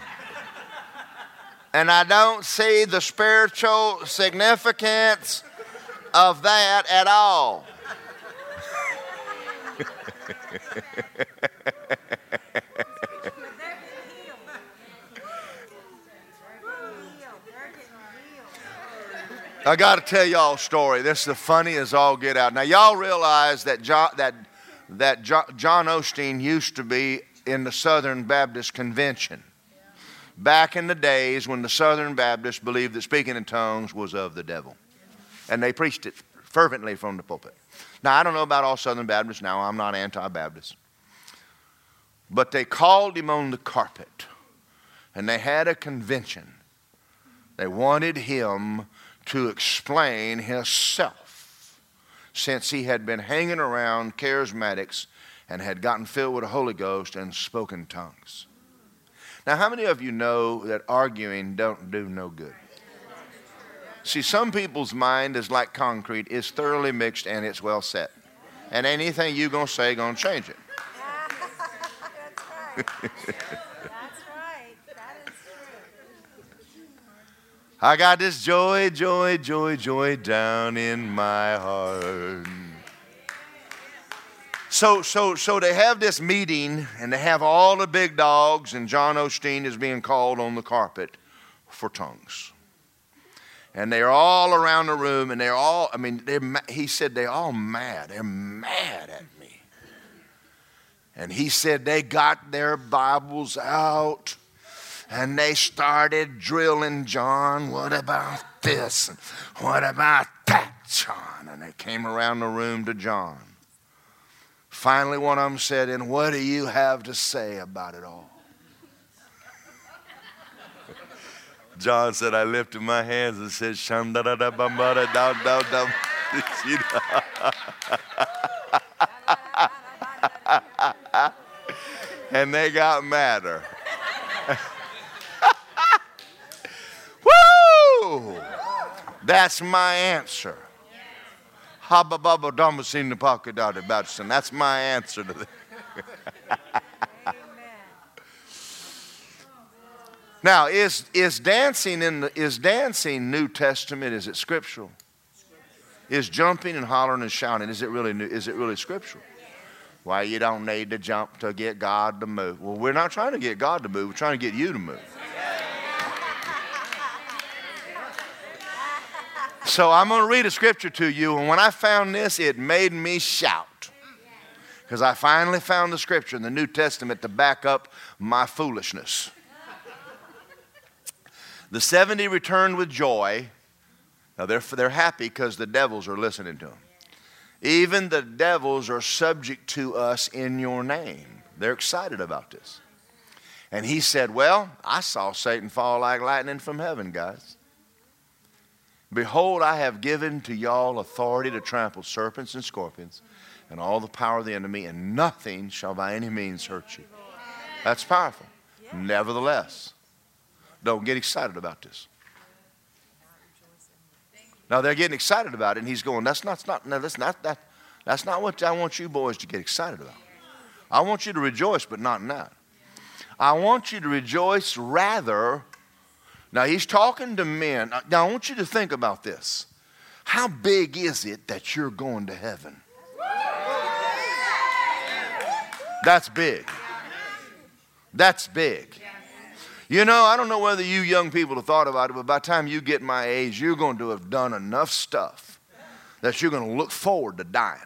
And I don't see the spiritual significance of that at all. I got to tell y'all a story. This is the funniest all get out. Now, y'all realize that John, that, that John Osteen used to be in the Southern Baptist Convention back in the days when the Southern Baptists believed that speaking in tongues was of the devil. And they preached it fervently from the pulpit. Now, I don't know about all Southern Baptists now, I'm not anti Baptist. But they called him on the carpet and they had a convention. They wanted him to explain himself. since he had been hanging around charismatics and had gotten filled with the Holy Ghost and spoken tongues. Now, how many of you know that arguing don't do no good? See, some people's mind is like concrete, it's thoroughly mixed and it's well set. And anything you gonna say gonna change it. That's right. That's right. That is true. I got this joy, joy, joy, joy down in my heart. So, so, so they have this meeting, and they have all the big dogs, and John Osteen is being called on the carpet for tongues. And they're all around the room, and they're all, I mean, he said they're all mad. They're mad at me. And he said they got their Bibles out and they started drilling John. What about this? And what about that, John? And they came around the room to John. Finally, one of them said, And what do you have to say about it all? John said, I lifted my hands and said, Shandadadabambada, down, down, down. and they got madder. Woo! That's my answer. Habba baba dama seen the pocket. That's my answer to this. Now, is, is dancing in the, is dancing New Testament? Is it scriptural? Is jumping and hollering and shouting? Is it really new, is it really scriptural? Why you don't need to jump to get God to move? Well, we're not trying to get God to move. We're trying to get you to move. So I'm going to read a scripture to you, and when I found this, it made me shout. Because I finally found the scripture in the New Testament to back up my foolishness. The 70 returned with joy. Now they're, they're happy because the devils are listening to them. Even the devils are subject to us in your name. They're excited about this. And he said, Well, I saw Satan fall like lightning from heaven, guys. Behold, I have given to y'all authority to trample serpents and scorpions and all the power of the enemy, and nothing shall by any means hurt you. That's powerful. Nevertheless, don't get excited about this. Now they're getting excited about it, and he's going, That's not, not, no, that's not, that, that's not what I want you boys to get excited about. I want you to rejoice, but not in that. I want you to rejoice rather. Now he's talking to men. Now I want you to think about this. How big is it that you're going to heaven? That's big. That's big. You know, I don't know whether you young people have thought about it, but by the time you get my age, you're going to have done enough stuff that you're going to look forward to dying.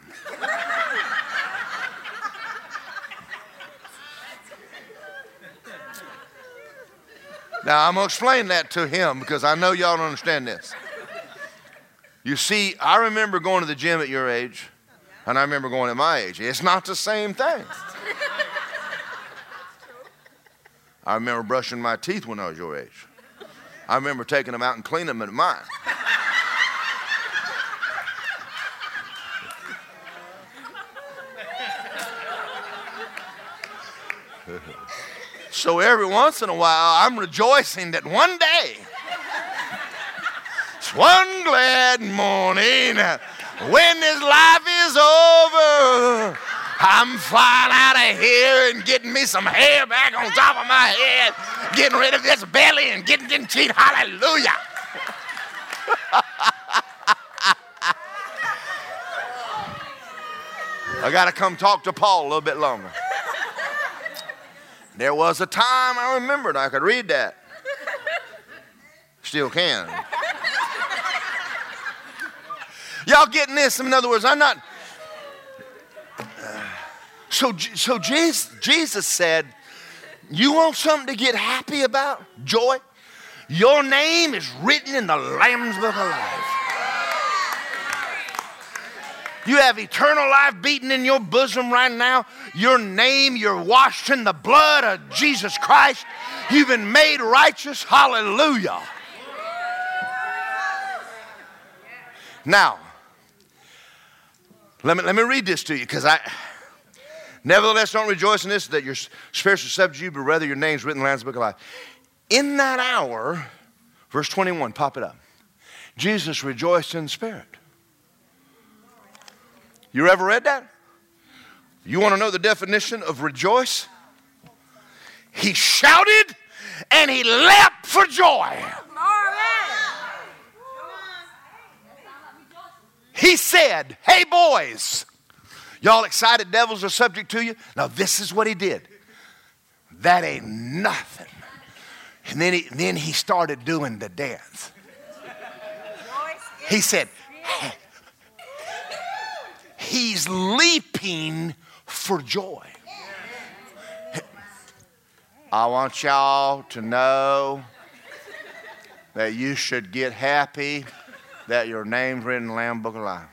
Now, I'm going to explain that to him because I know y'all don't understand this. You see, I remember going to the gym at your age, and I remember going at my age. It's not the same thing. I remember brushing my teeth when I was your age. I remember taking them out and cleaning them at mine. So every once in a while, I'm rejoicing that one day, it's one glad morning, when this life is over, I'm flying out of here and getting me some hair back on top of my head, getting rid of this belly and getting them teeth. Hallelujah. I got to come talk to Paul a little bit longer. There was a time I remembered I could read that. Still can. Y'all getting this? In other words, I'm not. Uh, so, so Jesus, Jesus said, You want something to get happy about? Joy? Your name is written in the Lamb's Book of Life. You have eternal life beating in your bosom right now. Your name, you're washed in the blood of Jesus Christ. You've been made righteous. Hallelujah. Now, let me, let me read this to you because I. Nevertheless, don't rejoice in this that your spirits are subject to you, but rather your names written in the Lamb's Book of Life. In that hour, verse 21, pop it up. Jesus rejoiced in spirit. You ever read that? You want to know the definition of rejoice? He shouted and he leapt for joy. He said, Hey, boys, y'all excited devils are subject to you? Now, this is what he did. That ain't nothing. And then he, then he started doing the dance. He said, hey. He's leaping for joy. I want y'all to know that you should get happy that your name's written in the Lamb Book of Life.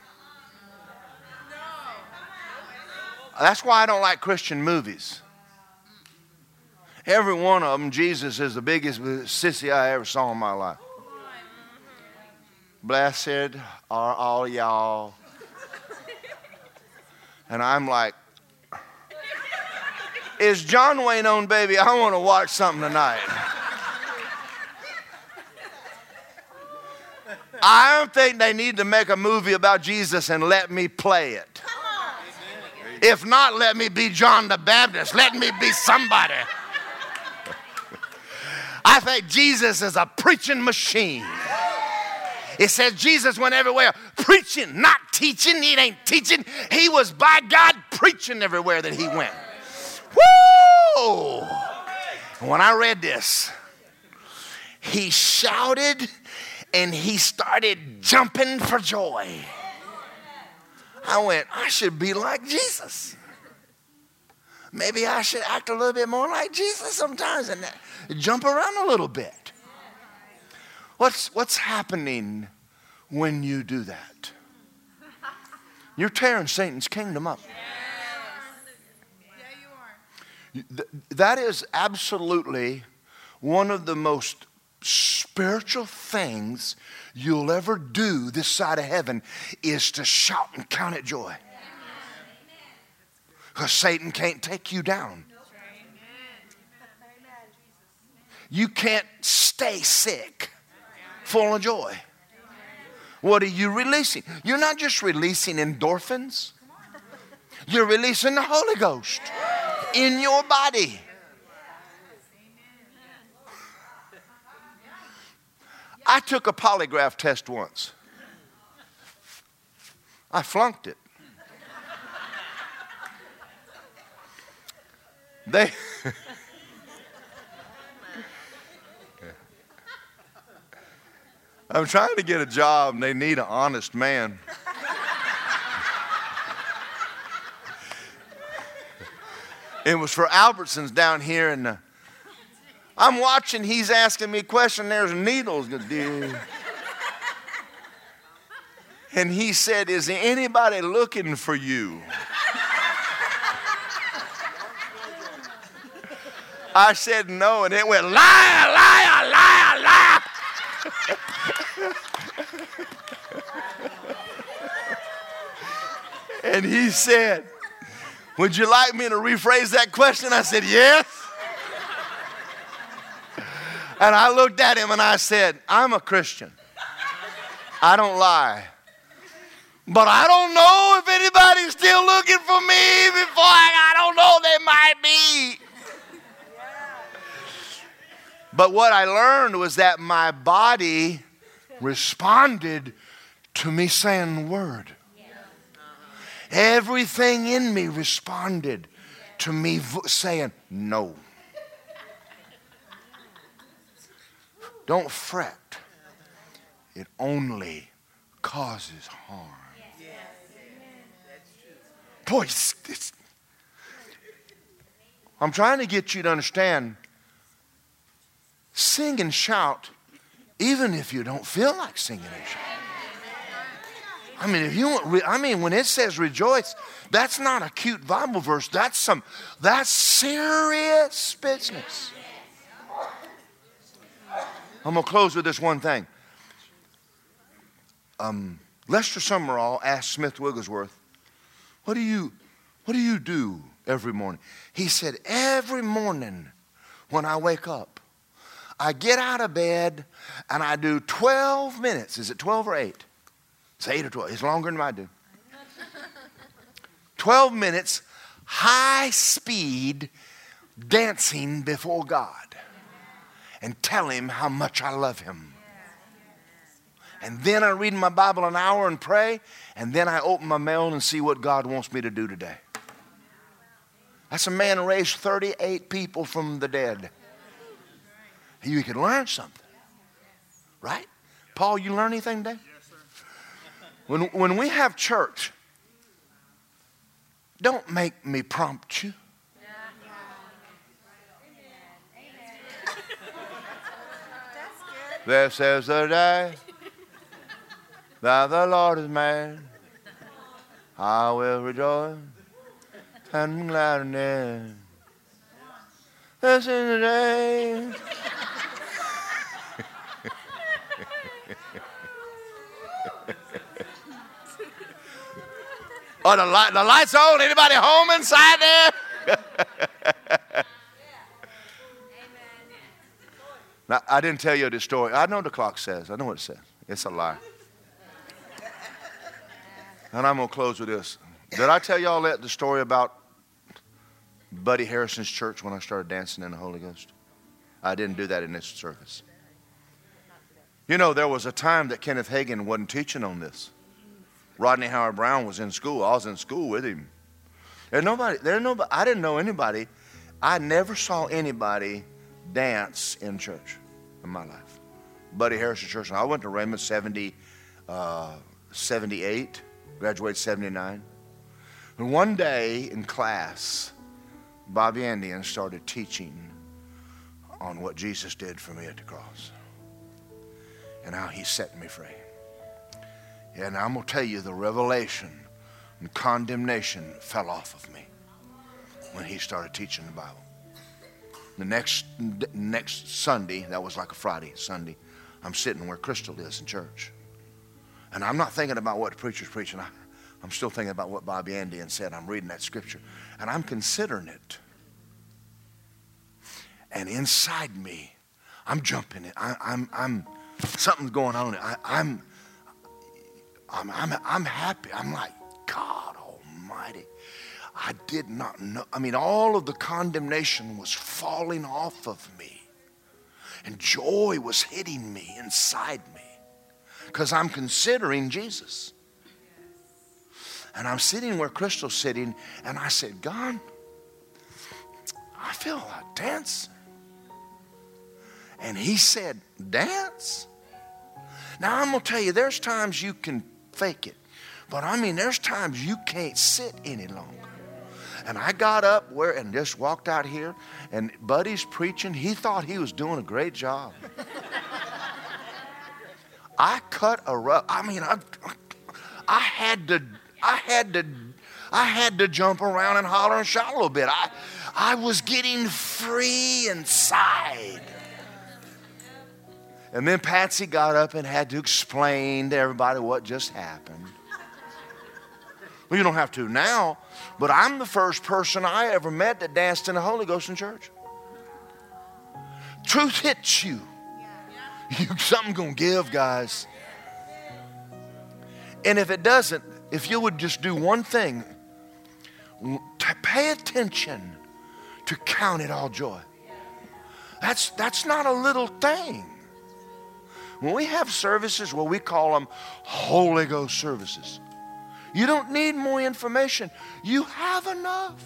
That's why I don't like Christian movies. Every one of them, Jesus is the biggest sissy I ever saw in my life. Blessed are all y'all. And I'm like, is John Wayne on, baby? I want to watch something tonight. I don't think they need to make a movie about Jesus and let me play it. If not, let me be John the Baptist. Let me be somebody. I think Jesus is a preaching machine. It says Jesus went everywhere preaching, not teaching. He ain't teaching. He was by God preaching everywhere that he went. Woo! When I read this, he shouted and he started jumping for joy. I went, I should be like Jesus. Maybe I should act a little bit more like Jesus sometimes and jump around a little bit. What's, what's happening when you do that? You're tearing Satan's kingdom up. That is absolutely one of the most spiritual things you'll ever do this side of heaven is to shout and count it joy. Because Satan can't take you down. You can't stay sick full of joy. What are you releasing? You're not just releasing endorphins, you're releasing the Holy Ghost in your body. I took a polygraph test once. I flunked it. They I'm trying to get a job and they need an honest man. it was for Albertsons down here and the I'm watching, he's asking me a question, there's needles. And he said, Is there anybody looking for you? I said no, and it went, liar, liar, liar, liar. And he said, Would you like me to rephrase that question? I said, Yes. And I looked at him and I said, I'm a Christian. I don't lie. But I don't know if anybody's still looking for me before I, I don't know, they might be. But what I learned was that my body responded to me saying the word. Everything in me responded to me saying no. Don't fret. It only causes harm. Boy, it's, it's, I'm trying to get you to understand sing and shout even if you don't feel like singing and shouting. I mean, if you want, I mean, when it says rejoice, that's not a cute Bible verse. That's some, that's serious business. I'm to close with this one thing. Um, Lester Sumrall asked Smith Wigglesworth, What do you what do you do every morning? He said, Every morning when I wake up, I get out of bed and I do 12 minutes. Is it 12 or 8? It's 8 or 12. It's longer than I do. 12 minutes, high speed dancing before God and tell Him how much I love Him. And then I read my Bible an hour and pray, and then I open my mail and see what God wants me to do today. That's a man who raised 38 people from the dead. You can learn something, right? Paul, you learn anything today? When, when we have church, don't make me prompt you. This is the day that the Lord is made. I will rejoice and be glad in it. This is the day. Oh, the, light, the light's on. Anybody home inside there? now, I didn't tell you this story. I know the clock says. I know what it says. It's a lie. And I'm going to close with this. Did I tell y'all that the story about Buddy Harrison's church when I started dancing in the Holy Ghost? I didn't do that in this service. You know, there was a time that Kenneth Hagin wasn't teaching on this. Rodney Howard-Browne was in school. I was in school with him. There's nobody, there's nobody, I didn't know anybody. I never saw anybody dance in church in my life. Buddy Harrison Church. I went to Rhema 70, uh, 78 graduated 79. And one day in class, Bob Yandian started teaching on what Jesus did for me at the cross and how he set me free. And I'm going to tell you the revelation and condemnation fell off of me when he started teaching the Bible. The next, next Sunday, that was like a Friday, Sunday, I'm sitting where Crystal is in church. And I'm not thinking about what the preacher's preaching. I, am still thinking about what Bob Yandian said. I'm reading that scripture. And I'm considering it. And inside me, I'm jumping it. I, I'm, I'm, something's going on. I, I'm, I'm, I'm, I'm happy. I'm like, God Almighty. I did not know. I mean, all of the condemnation was falling off of me. And joy was hitting me inside me because I'm considering Jesus. And I'm sitting where Crystal's sitting, and I said, God, I feel like dance. And he said, Dance? Now, I'm going to tell you, there's times you can fake it, but I mean, there's times you can't sit any longer. And I got up where and just walked out here, and Buddy's preaching. He thought he was doing a great job. I cut a rug. I mean, I, I had to, I had to, I had to jump around and holler and shout a little bit. I, I was getting free inside. And then Patsy got up and had to explain to everybody what just happened. Well, you don't have to now, but I'm the first person I ever met that danced in the Holy Ghost in church. Truth hits you. You, something gonna give, guys. And if it doesn't, if you would just do one thing, pay attention to count it all joy. That's that's not a little thing. When we have services, well, we call them Holy Ghost services. You don't need more information. You have enough.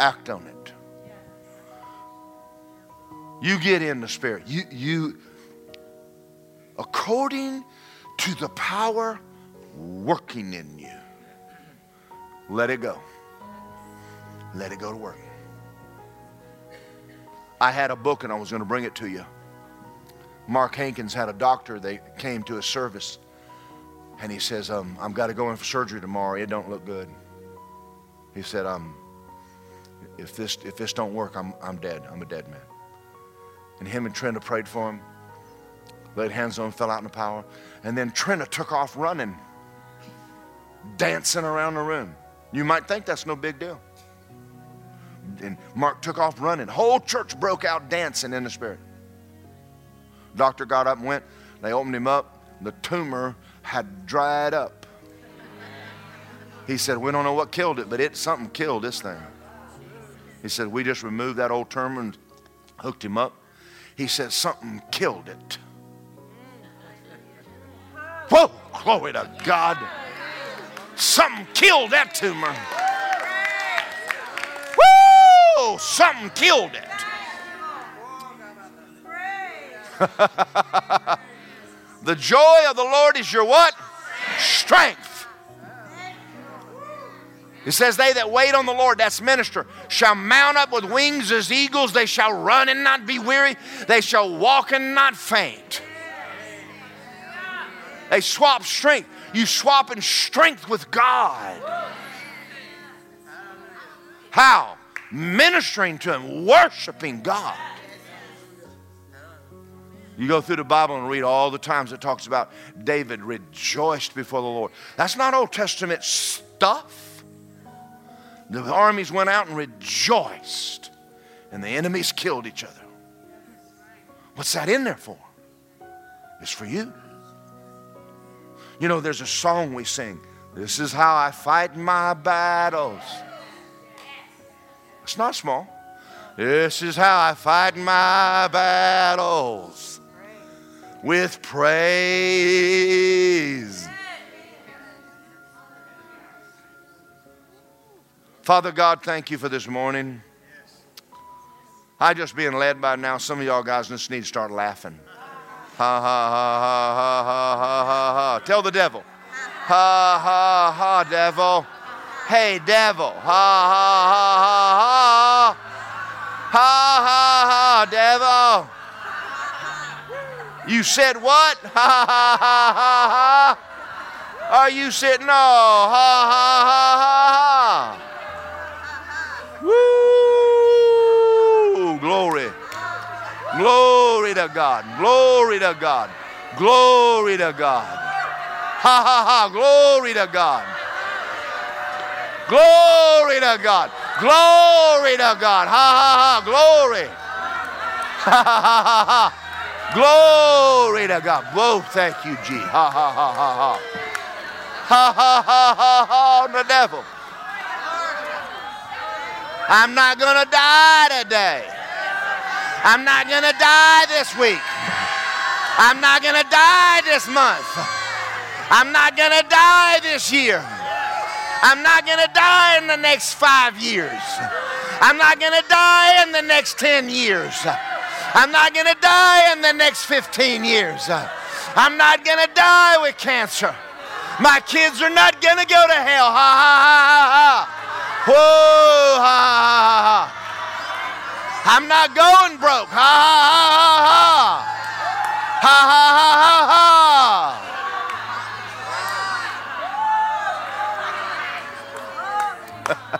Act on it. You get in the Spirit. You, you, according to the power working in you, let it go. Let it go to work. I had a book and I was going to bring it to you. Mark Hankins had a doctor. They came to a service and he says, um, I've got to go in for surgery tomorrow. It don't look good. He said, um, if this, if this don't work, I'm, I'm dead. I'm a dead man. And him and Trina prayed for him, laid hands on him, fell out in the power. And then Trina took off running. dancing around the room. You might think that's no big deal. And Mark took off running. Whole church broke out dancing in the spirit. Doctor got up and went. They opened him up. The tumor had dried up. He said, We don't know what killed it, but it something killed this thing. He said, We just removed that old tumor and hooked him up. He said, Something killed it. Whoa, glory to God. Something killed that tumor. Woo! Something killed it. the joy of the Lord is your what? Strength. It says, They that wait on the Lord, that's minister, shall mount up with wings as eagles. They shall run and not be weary. They shall walk and not faint. They swap strength. You swap in strength with God. How? Ministering to Him, worshiping God. You go through the Bible and read all the times it talks about David rejoiced before the Lord. That's not Old Testament stuff. The armies went out and rejoiced, and the enemies killed each other. What's that in there for? It's for you. You know, there's a song we sing. This is how I fight my battles. It's not small. This is how I fight my battles with praise. Father God, thank you for this morning. I just being led by now. Some of y'all guys just need to start laughing. Ha ha ha ha ha ha ha ha. Tell the devil. Ha ha ha, devil. Hey, devil. Ha ha ha ha ha. Ha ha ha, devil. You said what? Ha ha ha ha ha. Are you sitting? No. Ha ha ha ha ha. Woo! Glory. Glory to God. Glory to God. Glory to God. Ha ha ha. Glory to God. Glory to God. Glory to God. Ha ha ha. Glory. Ha ha ha ha ha. Glory to God. Whoa, thank you, G. Ha ha ha ha ha. Ha ha ha ha ha on the devil. I'm not going to die today. I'm not going to die this week. I'm not going to die this month. I'm not going to die this year. I'm not going to die in the next five years. I'm not going to die in the next 10 years. I'm not going to die in the next 15 years. Uh. I'm not going to die with cancer. My kids are not going to go to hell. Ha ha ha ha ha. Whoa, ha ha ha ha. I'm not going broke. Ha ha ha ha ha. Ha ha ha ha ha.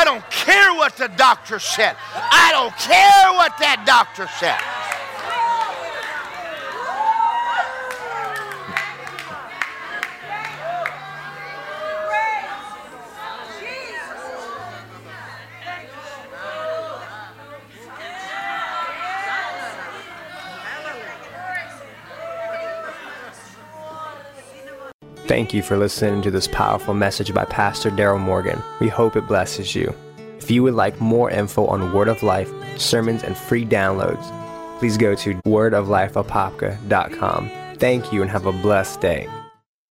I don't care what the doctor said. I don't care what that doctor said. Thank you for listening to this powerful message by Pastor Daryl Morgan. We hope it blesses you. If you would like more info on Word of Life, sermons, and free downloads, please go to wordoflifeapopka.com. Thank you and have a blessed day.